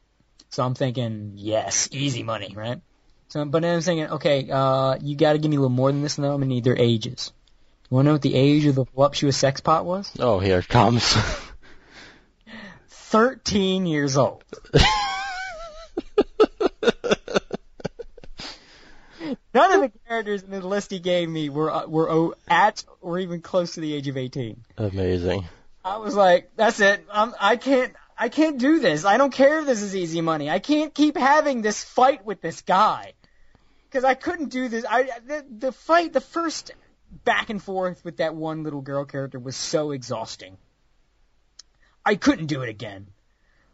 So I'm thinking, yes, easy money, right? So, but then I'm thinking, okay, uh, you got to give me a little more than this, though. I'm gonna need their ages. You want to know what the age of the voluptuous sex pot was? oh, here it comes. Thirteen years old. None of the characters in the list he gave me were uh, were at or even close to the age of 18. Amazing. I was like, that's it. I'm, I can't, I can't do this. I don't care if this is easy money. I can't keep having this fight with this guy. Cause I couldn't do this. I, the, the fight, the first back and forth with that one little girl character was so exhausting. I couldn't do it again.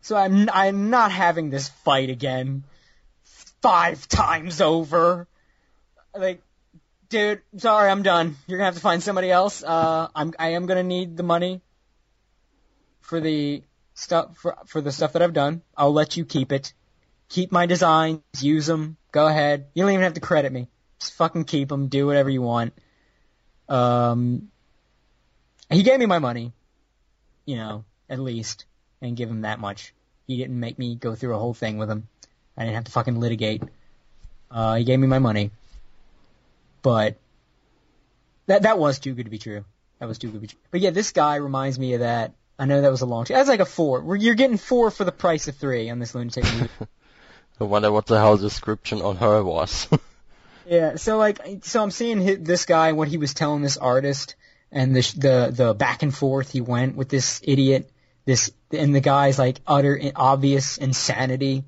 So I'm, I'm not having this fight again. Five times over. Like, dude, sorry, I'm done. You're gonna have to find somebody else. Uh, I'm, I am gonna need the money for the stuff for, for the stuff that I've done. I'll let you keep it. Keep my designs, use them. Go ahead. You don't even have to credit me. Just fucking keep them. Do whatever you want. Um, he gave me my money, you know, at least, and give him that much. He didn't make me go through a whole thing with him. I didn't have to fucking litigate. Uh, he gave me my money, but that that was too good to be true. That was too good to be true. But yeah, this guy reminds me of that I know that was a long. That's like a four. You're getting four for the price of three on this lunatic movie. I wonder what the hell the description on her was. yeah. So like, so I'm seeing hi- this guy what he was telling this artist, and the the the back and forth he went with this idiot, this and the guy's like utter obvious insanity,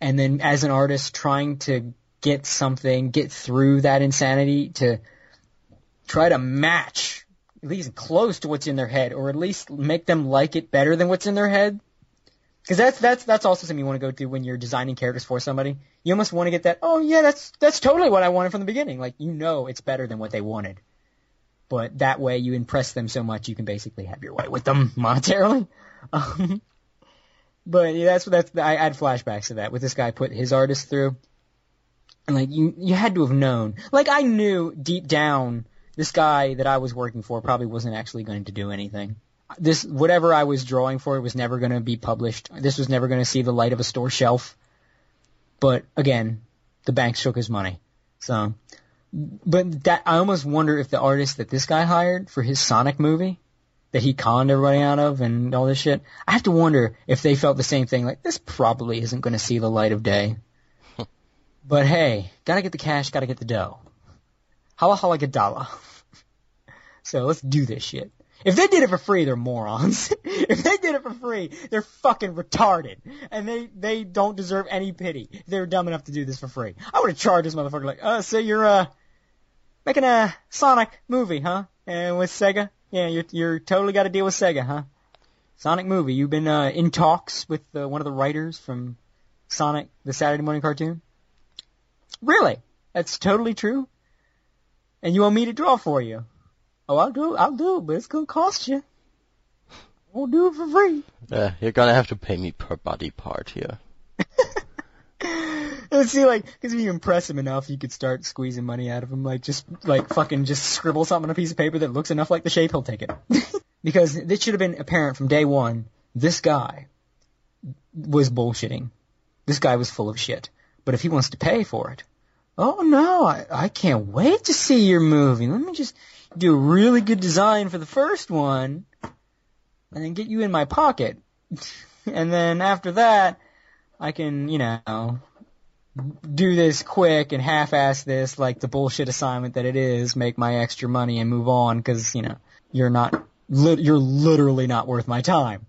and then as an artist trying to get something, get through that insanity to try to match at least close to what's in their head, or at least make them like it better than what's in their head. Because that's that's that's also something you want to go through when you're designing characters for somebody. You almost want to get that. Oh yeah, that's that's totally what I wanted from the beginning. Like you know, it's better than what they wanted. But that way, you impress them so much, you can basically have your way with them monetarily. Um, but yeah, that's that's I had flashbacks to that with this guy put his artist through, and like you you had to have known. Like I knew deep down this guy that I was working for probably wasn't actually going to do anything. This whatever I was drawing for was never going to be published. This was never going to see the light of a store shelf. But again, the bank shook his money. So, but that I almost wonder if the artist that this guy hired for his Sonic movie that he conned everybody out of and all this shit. I have to wonder if they felt the same thing. Like this probably isn't going to see the light of day. but hey, gotta get the cash, gotta get the dough. Holla holla gadala. so let's do this shit. If they did it for free, they're morons. if they did it for free, they're fucking retarded. And they, they don't deserve any pity. If they were dumb enough to do this for free. I would have charged this motherfucker like, uh, so you're, uh, making a Sonic movie, huh? And with Sega? Yeah, you're, you're totally got to deal with Sega, huh? Sonic movie. You've been, uh, in talks with, uh, one of the writers from Sonic, the Saturday morning cartoon? Really? That's totally true? And you want me to draw for you? Oh, I'll do, I'll do it, but it's gonna cost you. Won't do it for free. Uh, you're gonna have to pay me per body part here. Let's see, like, because if you impress him enough, you could start squeezing money out of him. Like, just, like, fucking just scribble something on a piece of paper that looks enough like the shape, he'll take it. because this should have been apparent from day one. This guy was bullshitting. This guy was full of shit. But if he wants to pay for it, oh no, I, I can't wait to see your movie. Let me just do a really good design for the first one, and then get you in my pocket. and then after that, I can, you know, do this quick and half-ass this like the bullshit assignment that it is, make my extra money and move on because, you know, you're not, li- you're literally not worth my time.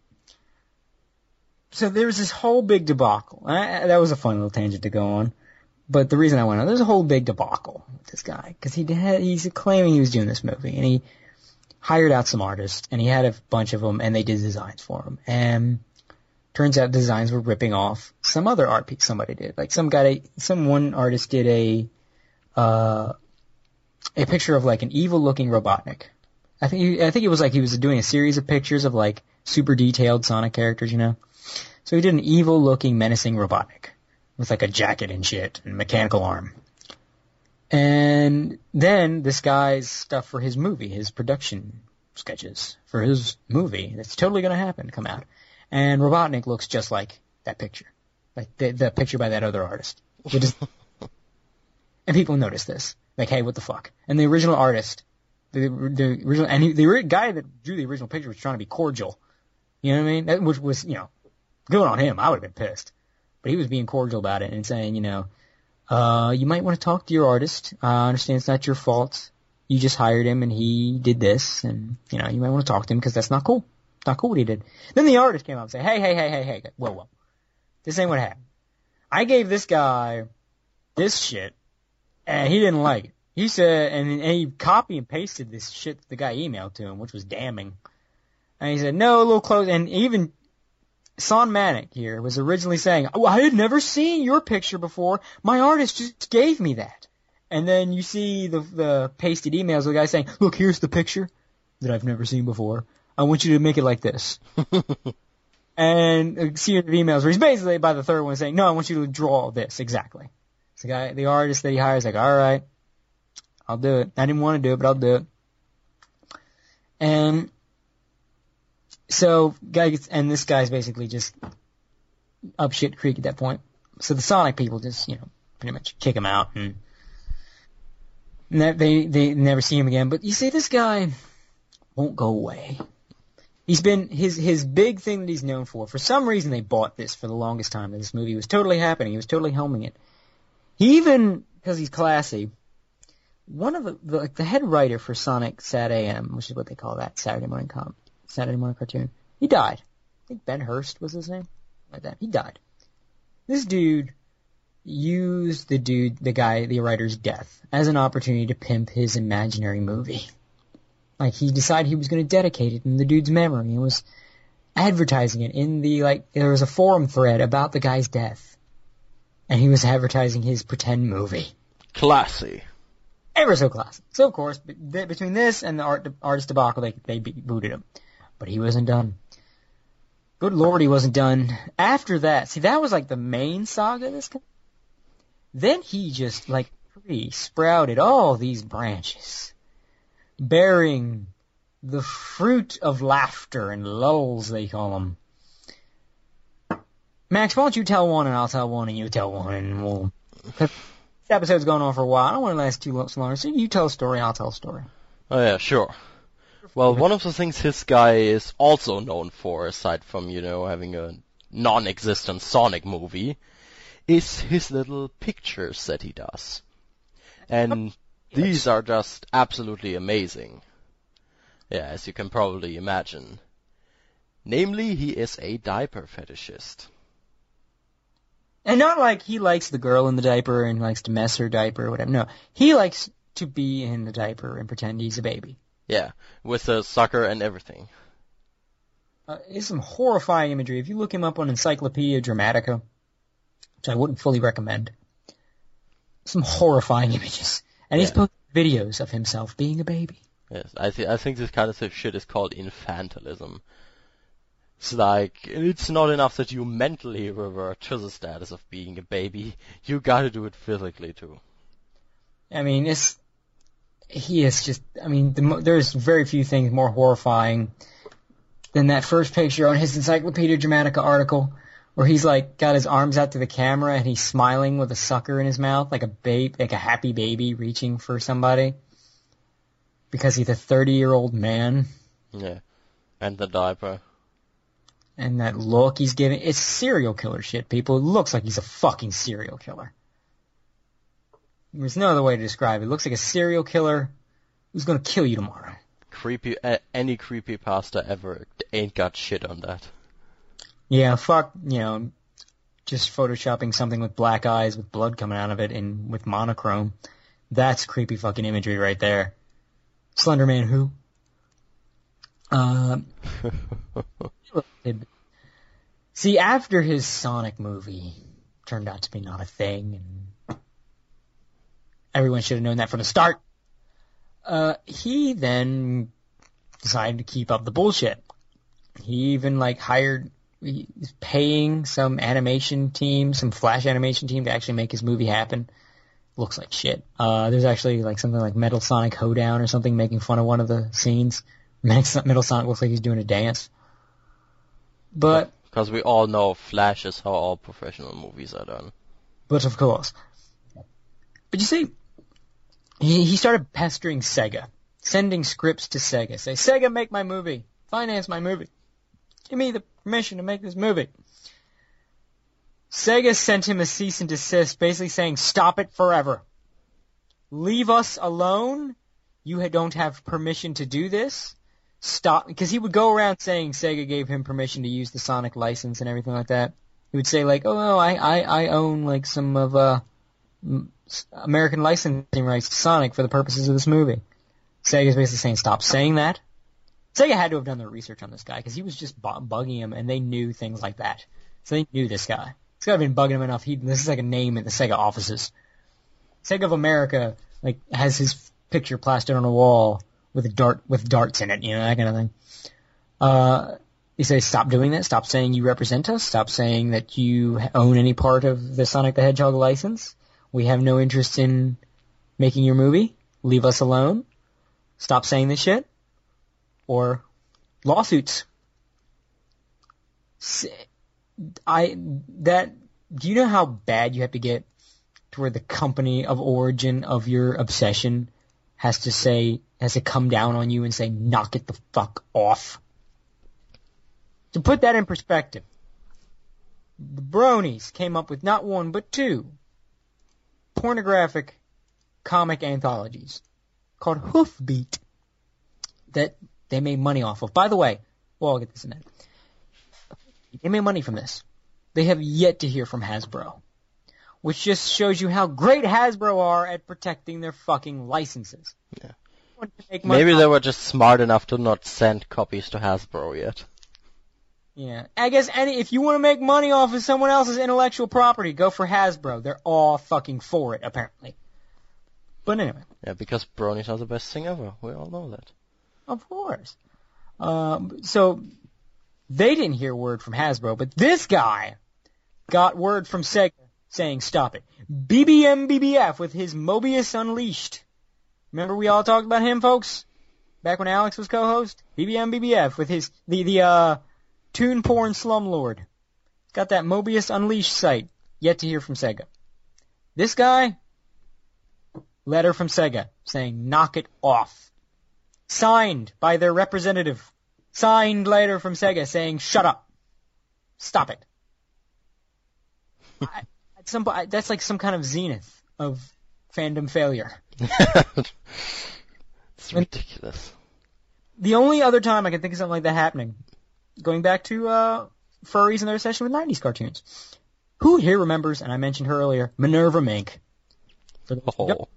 So there was this whole big debacle. I, that was a fun little tangent to go on. But the reason I went on, there's a whole big debacle with this guy because he had, he's claiming he was doing this movie and he hired out some artists and he had a bunch of them and they did designs for him and turns out designs were ripping off some other art piece somebody did. Like some guy, some one artist did a uh, a picture of like an evil looking Robotnik. I think he, I think it was like he was doing a series of pictures of like super detailed Sonic characters, you know. So he did an evil looking menacing Robotnik with like a jacket and shit and mechanical arm. And then this guy's stuff for his movie, his production sketches for his movie that's totally going to happen come out. And Robotnik looks just like that picture, like the, the picture by that other artist. Is, and people notice this, like, hey, what the fuck? And the original artist, the the original, and he, the guy that drew the original picture was trying to be cordial. You know what I mean? That, which was, you know, good on him. I would have been pissed, but he was being cordial about it and saying, you know, uh, you might want to talk to your artist. I understand it's not your fault. You just hired him and he did this, and you know, you might want to talk to him because that's not cool. Not cool what he did. Then the artist came up and said, hey, hey, hey, hey, hey, whoa, whoa. This ain't what happened. I gave this guy this shit, and he didn't like it. He said, and, and he copy and pasted this shit that the guy emailed to him, which was damning. And he said, no, a little close, and even Son Manic here was originally saying, oh, I had never seen your picture before. My artist just gave me that. And then you see the, the pasted emails of the guy saying, look, here's the picture that I've never seen before. I want you to make it like this. and a series of emails where he's basically by the third one saying, no, I want you to draw this exactly. So the guy, the artist that he hires, like, all right, I'll do it. I didn't want to do it, but I'll do it. And so guy gets, and this guy's basically just up shit creek at that point. So the Sonic people just, you know, pretty much kick him out and they they never see him again. But you see, this guy won't go away. He's been his his big thing that he's known for. For some reason, they bought this for the longest time. That this movie was totally happening. He was totally helming it. He even because he's classy. One of the, the like the head writer for Sonic SatAM, which is what they call that Saturday morning com Saturday morning cartoon, he died. I think Ben Hurst was his name, like that. He died. This dude used the dude, the guy, the writer's death as an opportunity to pimp his imaginary movie. Like he decided he was going to dedicate it in the dude's memory. It was advertising it in the like there was a forum thread about the guy's death, and he was advertising his pretend movie. Classy. Ever so classy. So of course, between this and the art artist debacle, they they booted him, but he wasn't done. Good lord, he wasn't done. After that, see that was like the main saga. This guy. Then he just like tree sprouted all these branches, bearing the fruit of laughter and lulls, they call them. Max, why don't you tell one and I'll tell one and you tell one and we'll. This episode's going on for a while. I don't want to last too long. So you tell a story, I'll tell a story. Oh yeah, sure. Well, one of the things this guy is also known for, aside from, you know, having a non-existent Sonic movie, is his little pictures that he does. And oh, these are just absolutely amazing. Yeah, as you can probably imagine. Namely, he is a diaper fetishist. And not like he likes the girl in the diaper and likes to mess her diaper or whatever. No, he likes to be in the diaper and pretend he's a baby. Yeah, with a soccer and everything. Uh, it's some horrifying imagery. If you look him up on Encyclopedia Dramatica, which I wouldn't fully recommend, some horrifying images. And he's Yeah. posted videos of himself being a baby. Yes, I think I think this kind of shit is called infantilism. It's like it's not enough that you mentally revert to the status of being a baby. You gotta do it physically too. I mean, it's he is just. I mean, the, mo- there's very few things more horrifying than that first picture on his Encyclopedia Dramatica article, where he's like got his arms out to the camera and he's smiling with a sucker in his mouth, like a babe, like a happy baby reaching for somebody, because he's a 30 year old man, Yeah, and the diaper. and that look he's giving, it's serial killer shit. People, it looks like he's a fucking serial killer. There's no other way to describe it. It looks like a serial killer who's gonna kill you tomorrow. Creepy. Uh, any creepy pasta ever ain't got shit on that. Yeah, fuck, you know, just photoshopping something with black eyes with blood coming out of it and with monochrome. That's creepy fucking imagery right there. Slenderman who? Uh, see, after his Sonic movie turned out to be not a thing and everyone should have known that from the start, uh, he then decided to keep up the bullshit. He even like hired he's paying some animation team, some flash animation team to actually make his movie happen. Looks like shit. Uh, there's actually like something like Metal Sonic Hoedown or something making fun of one of the scenes. Metal Sonic looks like he's doing a dance. But, Because we all know Flash is how all professional movies are done. but of course. But you see, he, started pestering Sega, sending scripts to Sega, say, Sega, make my movie, finance my movie, give me the permission to make this movie. Sega sent him a cease and desist, basically saying, stop it forever. Leave us alone. You don't have permission to do this. Stop, because he would go around saying Sega gave him permission to use the Sonic license and everything like that. He would say like, oh I, I, I own like some of, uh, American licensing rights to Sonic for the purposes of this movie. Sega's basically saying, stop saying that. Sega had to have done their research on this guy because he was just bu- bugging him, and they knew things like that. So they knew this guy. This guy had been bugging him enough. He this is like a name in the Sega offices. Sega of America like has his picture plastered on a wall with a dart with darts in it, you know that kind of thing. Uh, he says, stop doing that. Stop saying you represent us. Stop saying that you own any part of the Sonic the Hedgehog license. We have no interest in making your movie. Leave us alone. Stop saying this shit or lawsuits. I that do you know how bad you have to get to where the company of origin of your obsession has to say has to come down on you and say knock it the fuck off. To put that in perspective, the Bronies came up with not one but two pornographic comic anthologies called Hoofbeat that they made money off of. By the way, well, I'll get this in a minute. They made money from this. They have yet to hear from Hasbro, which just shows you how great Hasbro are at protecting their fucking licenses. Yeah. Want to make money Maybe they were just smart enough to not send copies to Hasbro yet. Yeah, I guess any if you want to make money off of someone else's intellectual property, go for Hasbro. They're all fucking for it, apparently. But anyway, Yeah, because bronies are the best thing ever. We all know that. of course. Um, so they didn't hear word from Hasbro, but this guy got word from Sega saying stop it. BBM BBF with his Mobius Unleashed. Remember we all talked about him, folks? Back when Alex was co-host? BBM BBF with his, the, the, uh, Toon Porn Slumlord. Got that Mobius Unleashed site. Yet to hear from Sega. This guy, letter from Sega saying knock it off. Signed by their representative. Signed letter from Sega saying shut up. Stop it. I, at some, I, that's like some kind of zenith of fandom failure. it's ridiculous. The only other time I can think of something like that happening, going back to uh, furries and their obsession with 90s cartoons. Who here remembers, and I mentioned her earlier, Minerva Mink? For those who don't- Oh,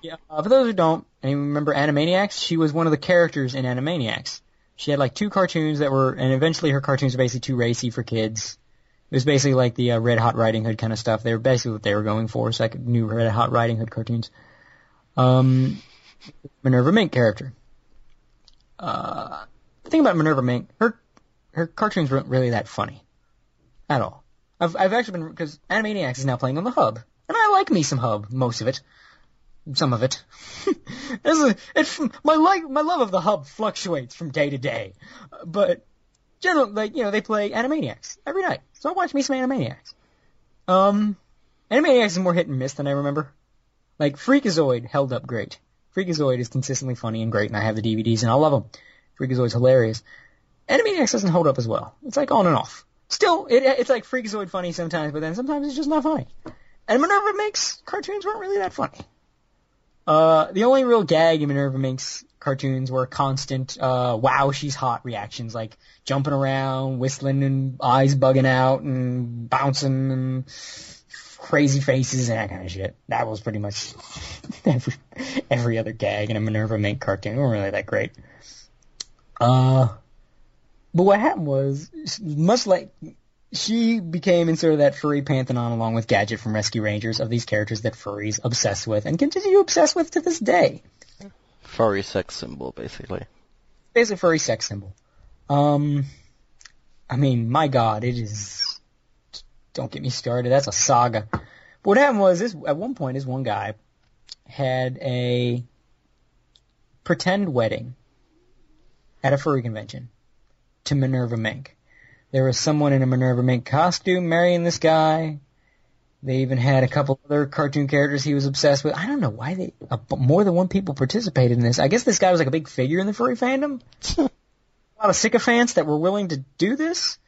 Yeah, uh, for those who don't, and you remember Animaniacs, she was one of the characters in Animaniacs. She had like two cartoons that were, and eventually her cartoons were basically too racy for kids. It was basically like the uh, Red Hot Riding Hood kind of stuff. They were basically what they were going for, so like new Red Hot Riding Hood cartoons. Um, Minerva Mink character. Uh, the thing about Minerva Mink, her her cartoons weren't really that funny, at all. I've I've actually been because Animaniacs is now playing on the Hub, and I like me some Hub, most of it some of it. This is- it's, my like my love of the hub fluctuates from day to day, but generally, like you know, they play Animaniacs every night, so I watch me some Animaniacs. Um, Animaniacs is more hit and miss than I remember. Like Freakazoid held up great. Freakazoid is consistently funny and great, and I have the DVDs and I love them. Freakazoid's hilarious. Animaniacs doesn't hold up as well. It's like on and off. Still, it, it's like Freakazoid funny sometimes, but then sometimes it's just not funny. And Minerva Mink's cartoons weren't really that funny. Uh, the only real gag in Minerva Mink's cartoons were constant, uh, wow, she's hot reactions, like jumping around, whistling and eyes bugging out and bouncing and crazy faces and that kind of shit. That was pretty much every, every other gag in a Minerva Mink cartoon. They weren't really that great. Uh, but what happened was, much like she became in sort of that furry pantheon along with Gadget from Rescue Rangers of these characters that furries obsess with and continue to obsess with to this day. furry sex symbol, basically. Basically, a furry sex symbol. Um, I mean, my God, it is. Don't get me started. That's a saga. But what happened was this: at one point, this one guy had a pretend wedding at a furry convention to Minerva Mink. There was someone in a Minerva Mink costume marrying this guy. They even had a couple other cartoon characters he was obsessed with. I don't know why they uh, more than one people participated in this. I guess this guy was like a big figure in the furry fandom. a lot of sycophants that were willing to do this.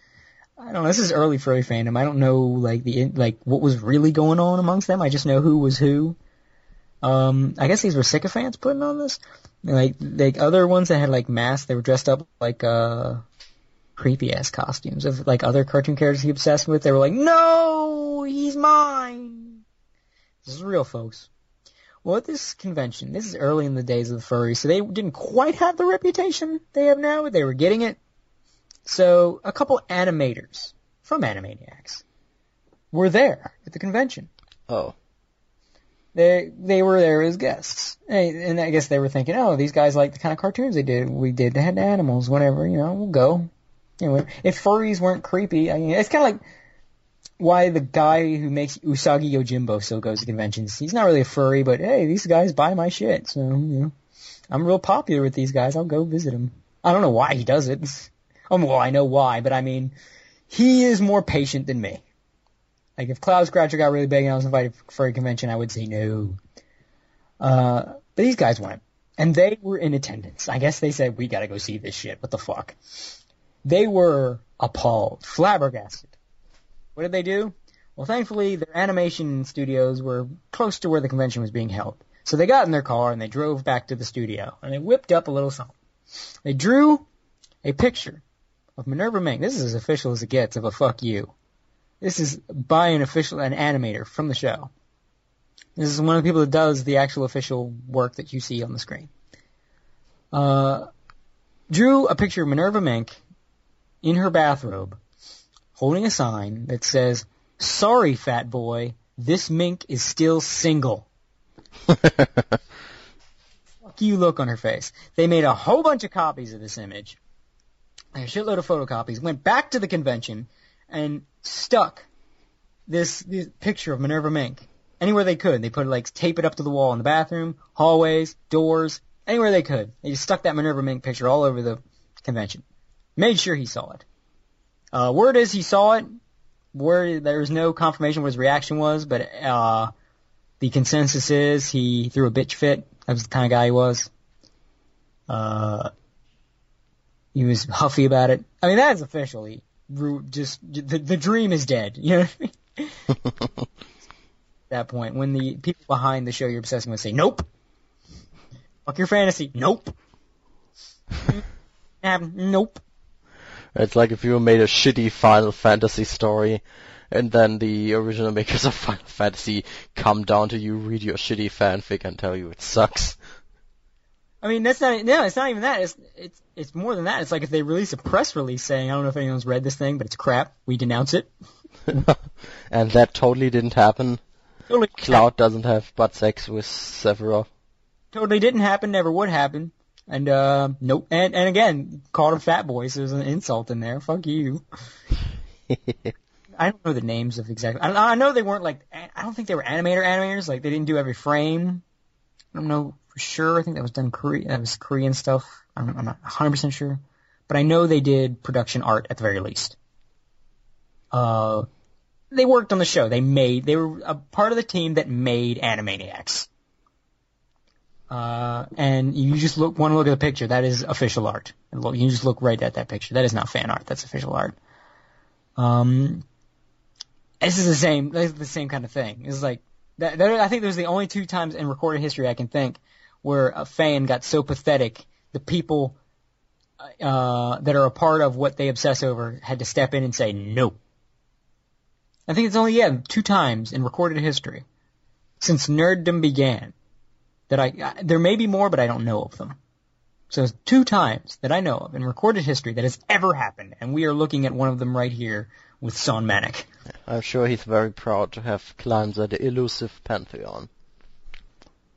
I don't know. This is early furry fandom. I don't know like the like what was really going on amongst them. I just know who was who. Um, I guess these were sycophants putting on this. Like like other ones that had like masks. They were dressed up like uh creepy ass costumes of like other cartoon characters he obsessed with. They were like, no, he's mine. This is real, folks. Well, at this convention, this is early in the days of the furry, so they didn't quite have the reputation they have now, they were getting it. So a couple animators from Animaniacs were there at the convention. Oh. They they were there as guests, and and I guess they were thinking, oh, these guys like the kind of cartoons they did. We did. They had animals, whatever. You know, we'll go. Anyway, if furries weren't creepy, I mean, it's kind of like why the guy who makes Usagi Yojimbo still goes to conventions. He's not really a furry, but hey, these guys buy my shit, so you know, I'm real popular with these guys. I'll go visit him. I don't know why he does it. Um, well, I know why, but I mean, he is more patient than me. Like if Cloudscratcher got really big and I was invited for a convention, I would say no. Uh, but these guys went, and they were in attendance. I guess they said we got to go see this shit. What the fuck? They were appalled, flabbergasted. What did they do? Well, thankfully, their animation studios were close to where the convention was being held. So they got in their car and they drove back to the studio and they whipped up a little something. They drew a picture of Minerva Mink. This is as official as it gets of a fuck you. This is by an official, an animator from the show. This is one of the people that does the actual official work that you see on the screen. Uh, drew a picture of Minerva Mink in her bathrobe, holding a sign that says, "Sorry, fat boy, this mink is still single." Fuck you look on her face. They made a whole bunch of copies of this image, a shitload of photocopies, went back to the convention, and stuck this, this picture of Minerva Mink anywhere they could. They put like tape it up to the wall in the bathroom, hallways, doors, anywhere they could. They just stuck that Minerva Mink picture all over the convention. Made sure he saw it. Uh, word is he saw it. Word there was no confirmation what his reaction was, but uh, the consensus is he threw a bitch fit. That was the kind of guy he was. Uh, he was huffy about it. I mean, that is officially just the the dream is dead. You know. What I mean? At that point when the people behind the show you're obsessing with say, "Nope, fuck your fantasy, nope, nope." It's like if you made a shitty Final Fantasy story, and then the original makers of Final Fantasy come down to you, read your shitty fanfic, and tell you it sucks. I mean, that's not no, it's not even that. It's it's it's more than that. It's like if they release a press release saying, "I don't know if anyone's read this thing, but it's crap. We denounce it." and that totally didn't happen. Totally Cloud doesn't have butt sex with Sephiroth. Totally didn't happen. Never would happen. And uh, nope. And and again, called him fat boy. So there's an insult in there. Fuck you. I don't know the names of exactly. I, I know they weren't like. I don't think they were animator animators. Like they didn't do every frame. I don't know for sure. I think that was done Korean. That was Korean stuff. I'm, I'm not 100 percent sure, but I know they did production art at the very least. Uh, they worked on the show. They made. They were a part of the team that made Animaniacs. Uh, and you just look want to look at the picture. That is official art. You just look right at that picture. That is not fan art. That's official art. Um, this is the same. This is the same kind of thing. It's like that, that, I think there's the only two times in recorded history I can think where a fan got so pathetic, the people uh, that are a part of what they obsess over had to step in and say no. I think it's only yeah two times in recorded history since nerddom began that I there may be more, but I don't know of them. So it's two times that I know of in recorded history that has ever happened, and we are looking at one of them right here with Son Manic. I'm sure he's very proud to have climbed the elusive pantheon.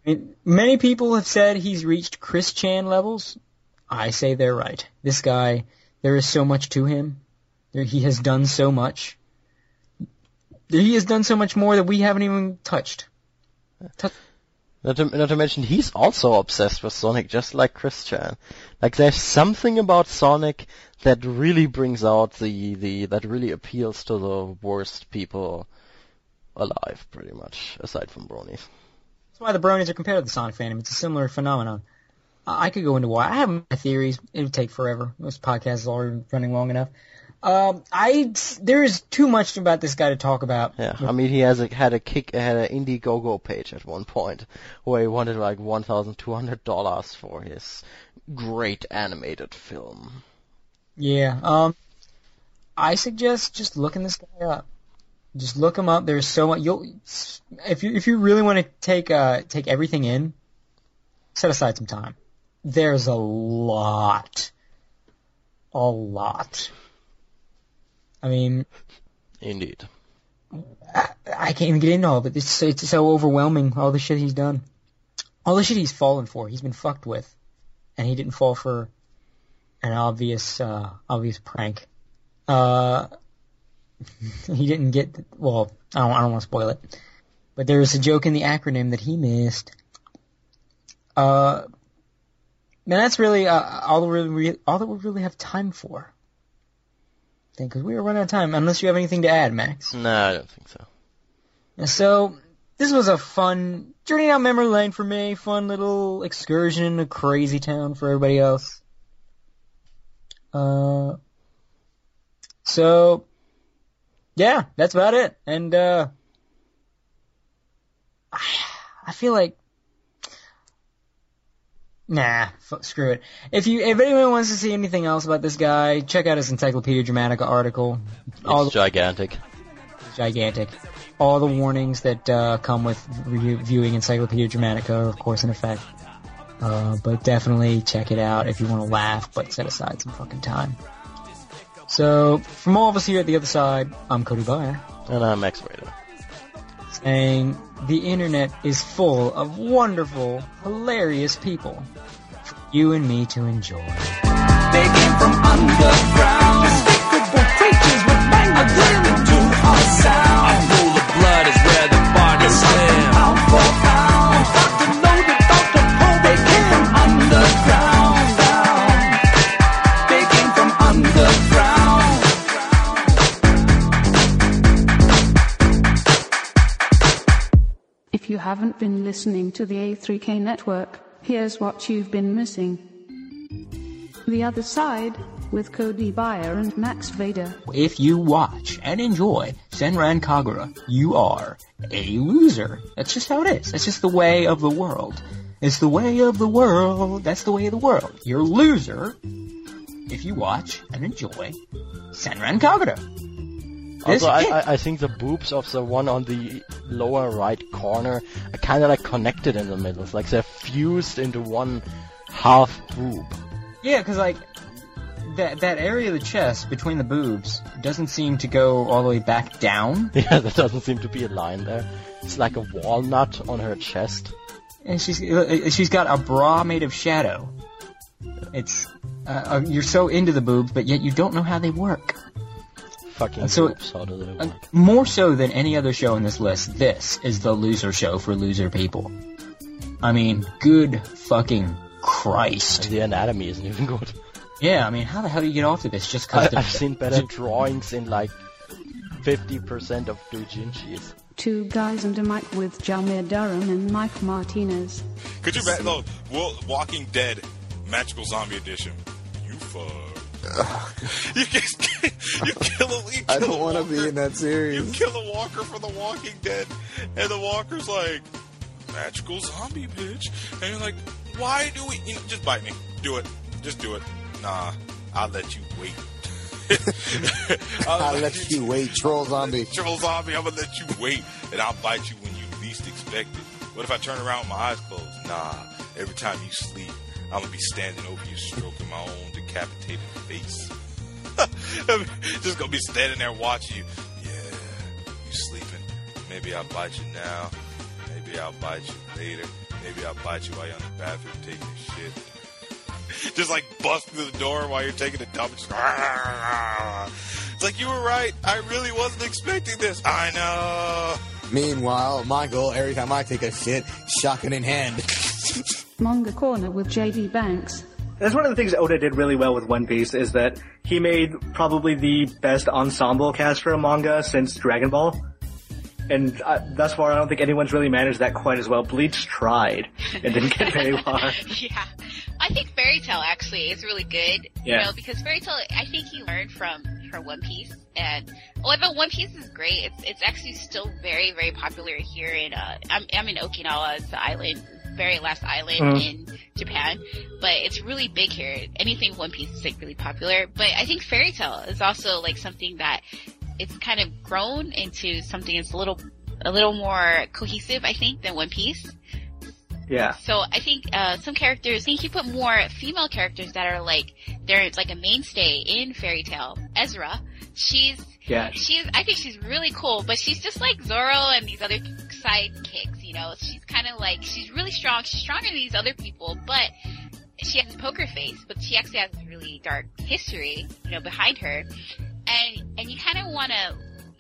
I mean, many people have said he's reached Chris Chan levels. I say they're right. This guy, there is so much to him. There, he has done so much. He has done so much more that we haven't even touched. touched. Not to, not to mention, he's also obsessed with Sonic, just like Chris Chan. Like, there's something about Sonic that really brings out the, the, that really appeals to the worst people alive, pretty much, aside from bronies. That's why the bronies are compared to the Sonic fandom. It's a similar phenomenon. I could go into why. I have my theories. It would take forever. This podcast is already running long enough. Um, I there is too much about this guy to talk about. Yeah, I mean he has a, had a kick had an Indiegogo page at one point where he wanted like one thousand two hundred dollars for his great animated film. Yeah. Um, I suggest just looking this guy up. Just look him up. There's so much. You'll if you if you really want to take uh take everything in, set aside some time. There's a lot. A lot. I mean, indeed. I, I can't even get into all of it. It's it's so overwhelming. All the shit he's done, all the shit he's fallen for. He's been fucked with, and he didn't fall for an obvious uh, obvious prank. Uh, he didn't get well. I don't I don't want to spoil it, but there was a joke in the acronym that he missed. Uh, and that's really uh, all that we really, all that we really have time for thing because we were running out of time. Unless you have anything to add, Max. No, I don't think so. And so this was a fun journey down memory lane for me. Fun little excursion into crazy town for everybody else. Uh, so yeah, that's about it. And uh, I, I feel like Nah, f- screw it. If you, if anyone wants to see anything else about this guy, check out his Encyclopedia Dramatica article. All it's gigantic. Gigantic. All the warnings that uh, come with viewing Encyclopedia Dramatica are, of course, in effect. Uh, but definitely check it out if you want to laugh, but set aside some fucking time. So, from all of us here at the other side, I'm Cody Byer, And I'm Max Raider. Saying the internet is full of wonderful, hilarious people for you and me to enjoy. They came from underground. Despicable creatures with that do a sound. Haven't been listening to the A3K network, here's what you've been missing. The Other Side with Cody Bayer and Max Vader. If you watch and enjoy Senran Kagura, you are a loser. That's just how it is. That's just the way of the world. It's the way of the world. That's the way of the world. You're a loser if you watch and enjoy Senran Kagura. This Also, I. I, I think the boobs of the one on the lower right corner are kind of like connected in the middle. It's like they're fused into one half boob. Yeah, because like that that area of the chest between the boobs doesn't seem to go all the way back down, Yeah, there doesn't seem to be a line there. It's like a walnut on her chest. and she's uh, she's got a bra made of shadow. It's uh, uh, you're so into the boobs, but yet you don't know how they work. Fucking So- boobs. How do they Uh, more so than any other show in this list, this is the loser show for loser people. I mean, good fucking Christ. The anatomy isn't even good. Yeah, I mean, how the hell do you get off to this just because I've seen better drawings in like 50% of doujinshis. Two guys and a mic with Jalmir Durham and Mike Martinez. Could you imagine? No, Walking Dead, Magical Zombie Edition. You fuck. You, can, you kill a. You I don't want to be in that series. You kill a walker for The Walking Dead, and the walker's like, magical zombie, bitch. And you're like, why do we? You know, just bite me. Do it. Just do it. Nah, I'll let you wait. I'll let you wait, troll zombie. Troll zombie, I'm gonna let you wait, and I'll bite you when you least expect it. What if I turn around with my eyes closed? Nah, every time you sleep, I'm gonna be standing over you, stroking my own decapitated face. Just gonna be standing there watching you. Yeah, you sleeping. Maybe I'll bite you now. Maybe I'll bite you later. Maybe I'll bite you while you're in the bathroom taking a shit. just like bust through the door while you're taking a dump. Just, ah. it's like you were right. I really wasn't expecting this. I know. Meanwhile, my goal every time I take a shit, shotgun in hand. Manga Corner with JD Banks. That's one of the things Oda did really well with One Piece is that he made probably the best ensemble cast for a manga since Dragon Ball. And uh, thus far, I don't think anyone's really managed that quite as well. Bleach tried and didn't get very far. yeah. I think Fairy Tail actually is really good. Yeah. You know, because Fairy Tail, I think he learned from from One Piece, and although One Piece is great, it's it's actually still very very popular here in uh I'm I'm in Okinawa, it's the island, very last island Mhm. in Japan, but it's really big here. Anything One Piece is like really popular, but I think Fairy Tail is also like something that it's kind of grown into something that's a little a little more cohesive, I think, than One Piece. Yeah. So I think uh, some characters, I think you put more female characters that are like they're like a mainstay in Fairy Tail. Erza, she's Yeah. she's I think she's really cool, but she's just like Zoro and these other sidekicks. You know, she's kind of like she's really strong. She's stronger than these other people, but she has a poker face. But she actually has a really dark history, you know, behind her, and and you kind of want to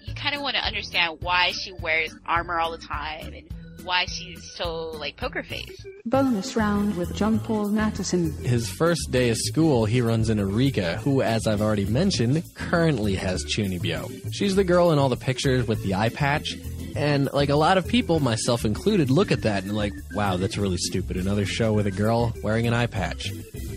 you kind of want to understand why she wears armor all the time and why she's so like poker face. Bonus round with John Paul Natterson. His first day of school, he runs into Rikka, who, as I've already mentioned, currently has Chunibyo. She's the girl in all the pictures with the eye patch, and like a lot of people, myself included, look at that and like, wow, that's really stupid. Another show with a girl wearing an eye patch.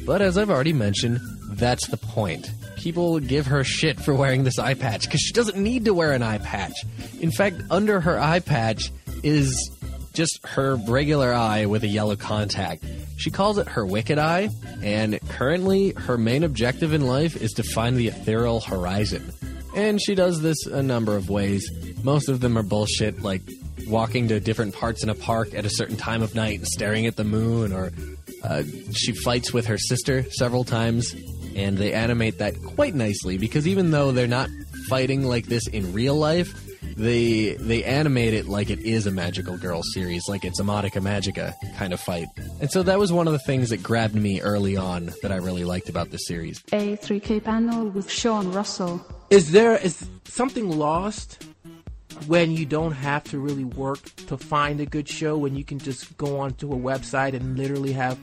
But as I've already mentioned, that's the point. People give her shit for wearing this eye patch because she doesn't need to wear an eye patch. In fact, under her eye patch is just her regular eye with a yellow contact. She calls it her wicked eye, and currently her main objective in life is to find the ethereal horizon. And she does this a number of ways. Most of them are bullshit, like walking to different parts in a park at a certain time of night and staring at the moon, or uh, she fights with her sister several times. and they animate that quite nicely because even though they're not fighting like this in real life, they they animate it like it is a magical girl series, like it's a Madoka Magica kind of fight. And so that was one of the things that grabbed me early on that I really liked about the series. A3K panel with Sean Russell. Is there is something lost when you don't have to really work to find a good show when you can just go onto a website and literally have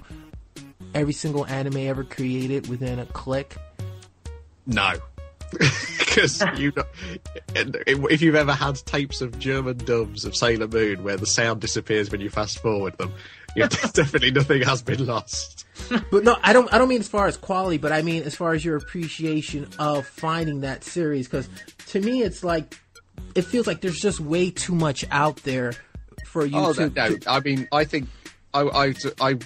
every single anime ever created within a click? No. Because you, know, if you've ever had tapes of German dubs of Sailor Moon where the sound disappears when you fast forward them, yeah, definitely nothing has been lost. But no, I don't. I don't mean as far as quality, but I mean as far as your appreciation of finding that series. Because to me, it's like it feels like there's just way too much out there for you Oh to. no, no, I mean, I think I I I,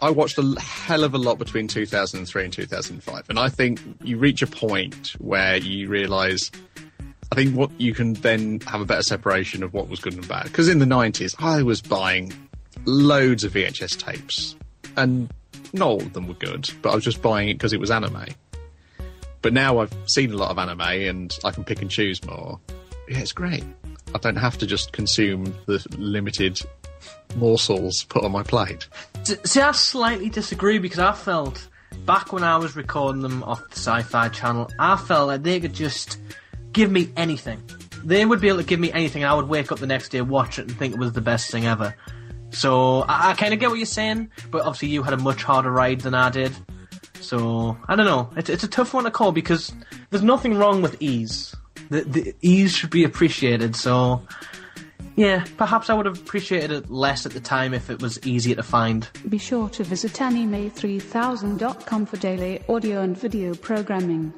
I watched a hell of a lot between 2003 and 2005, and I think you reach a point where you realise. I think what you can then have a better separation of what was good and bad. Because in the 90s, I was buying loads of VHS tapes, and not all of them were good, but I was just buying it because it was anime. But now I've seen a lot of anime and I can pick and choose more. Yeah, it's great. I don't have to just consume the limited morsels put on my plate. See, I slightly disagree because I felt back when I was recording them off the Sci-Fi Channel, I felt like they could just give me anything. They would be able to give me anything, and I would wake up the next day, watch it, and think it was the best thing ever. So I, I kind of get what you're saying, but obviously you had a much harder ride than I did. So I don't know. It's it's a tough one to call because there's nothing wrong with ease. The, the ease should be appreciated. So yeah, perhaps I would have appreciated it less at the time if it was easier to find. Be sure to visit anime3000.com for daily audio and video programming.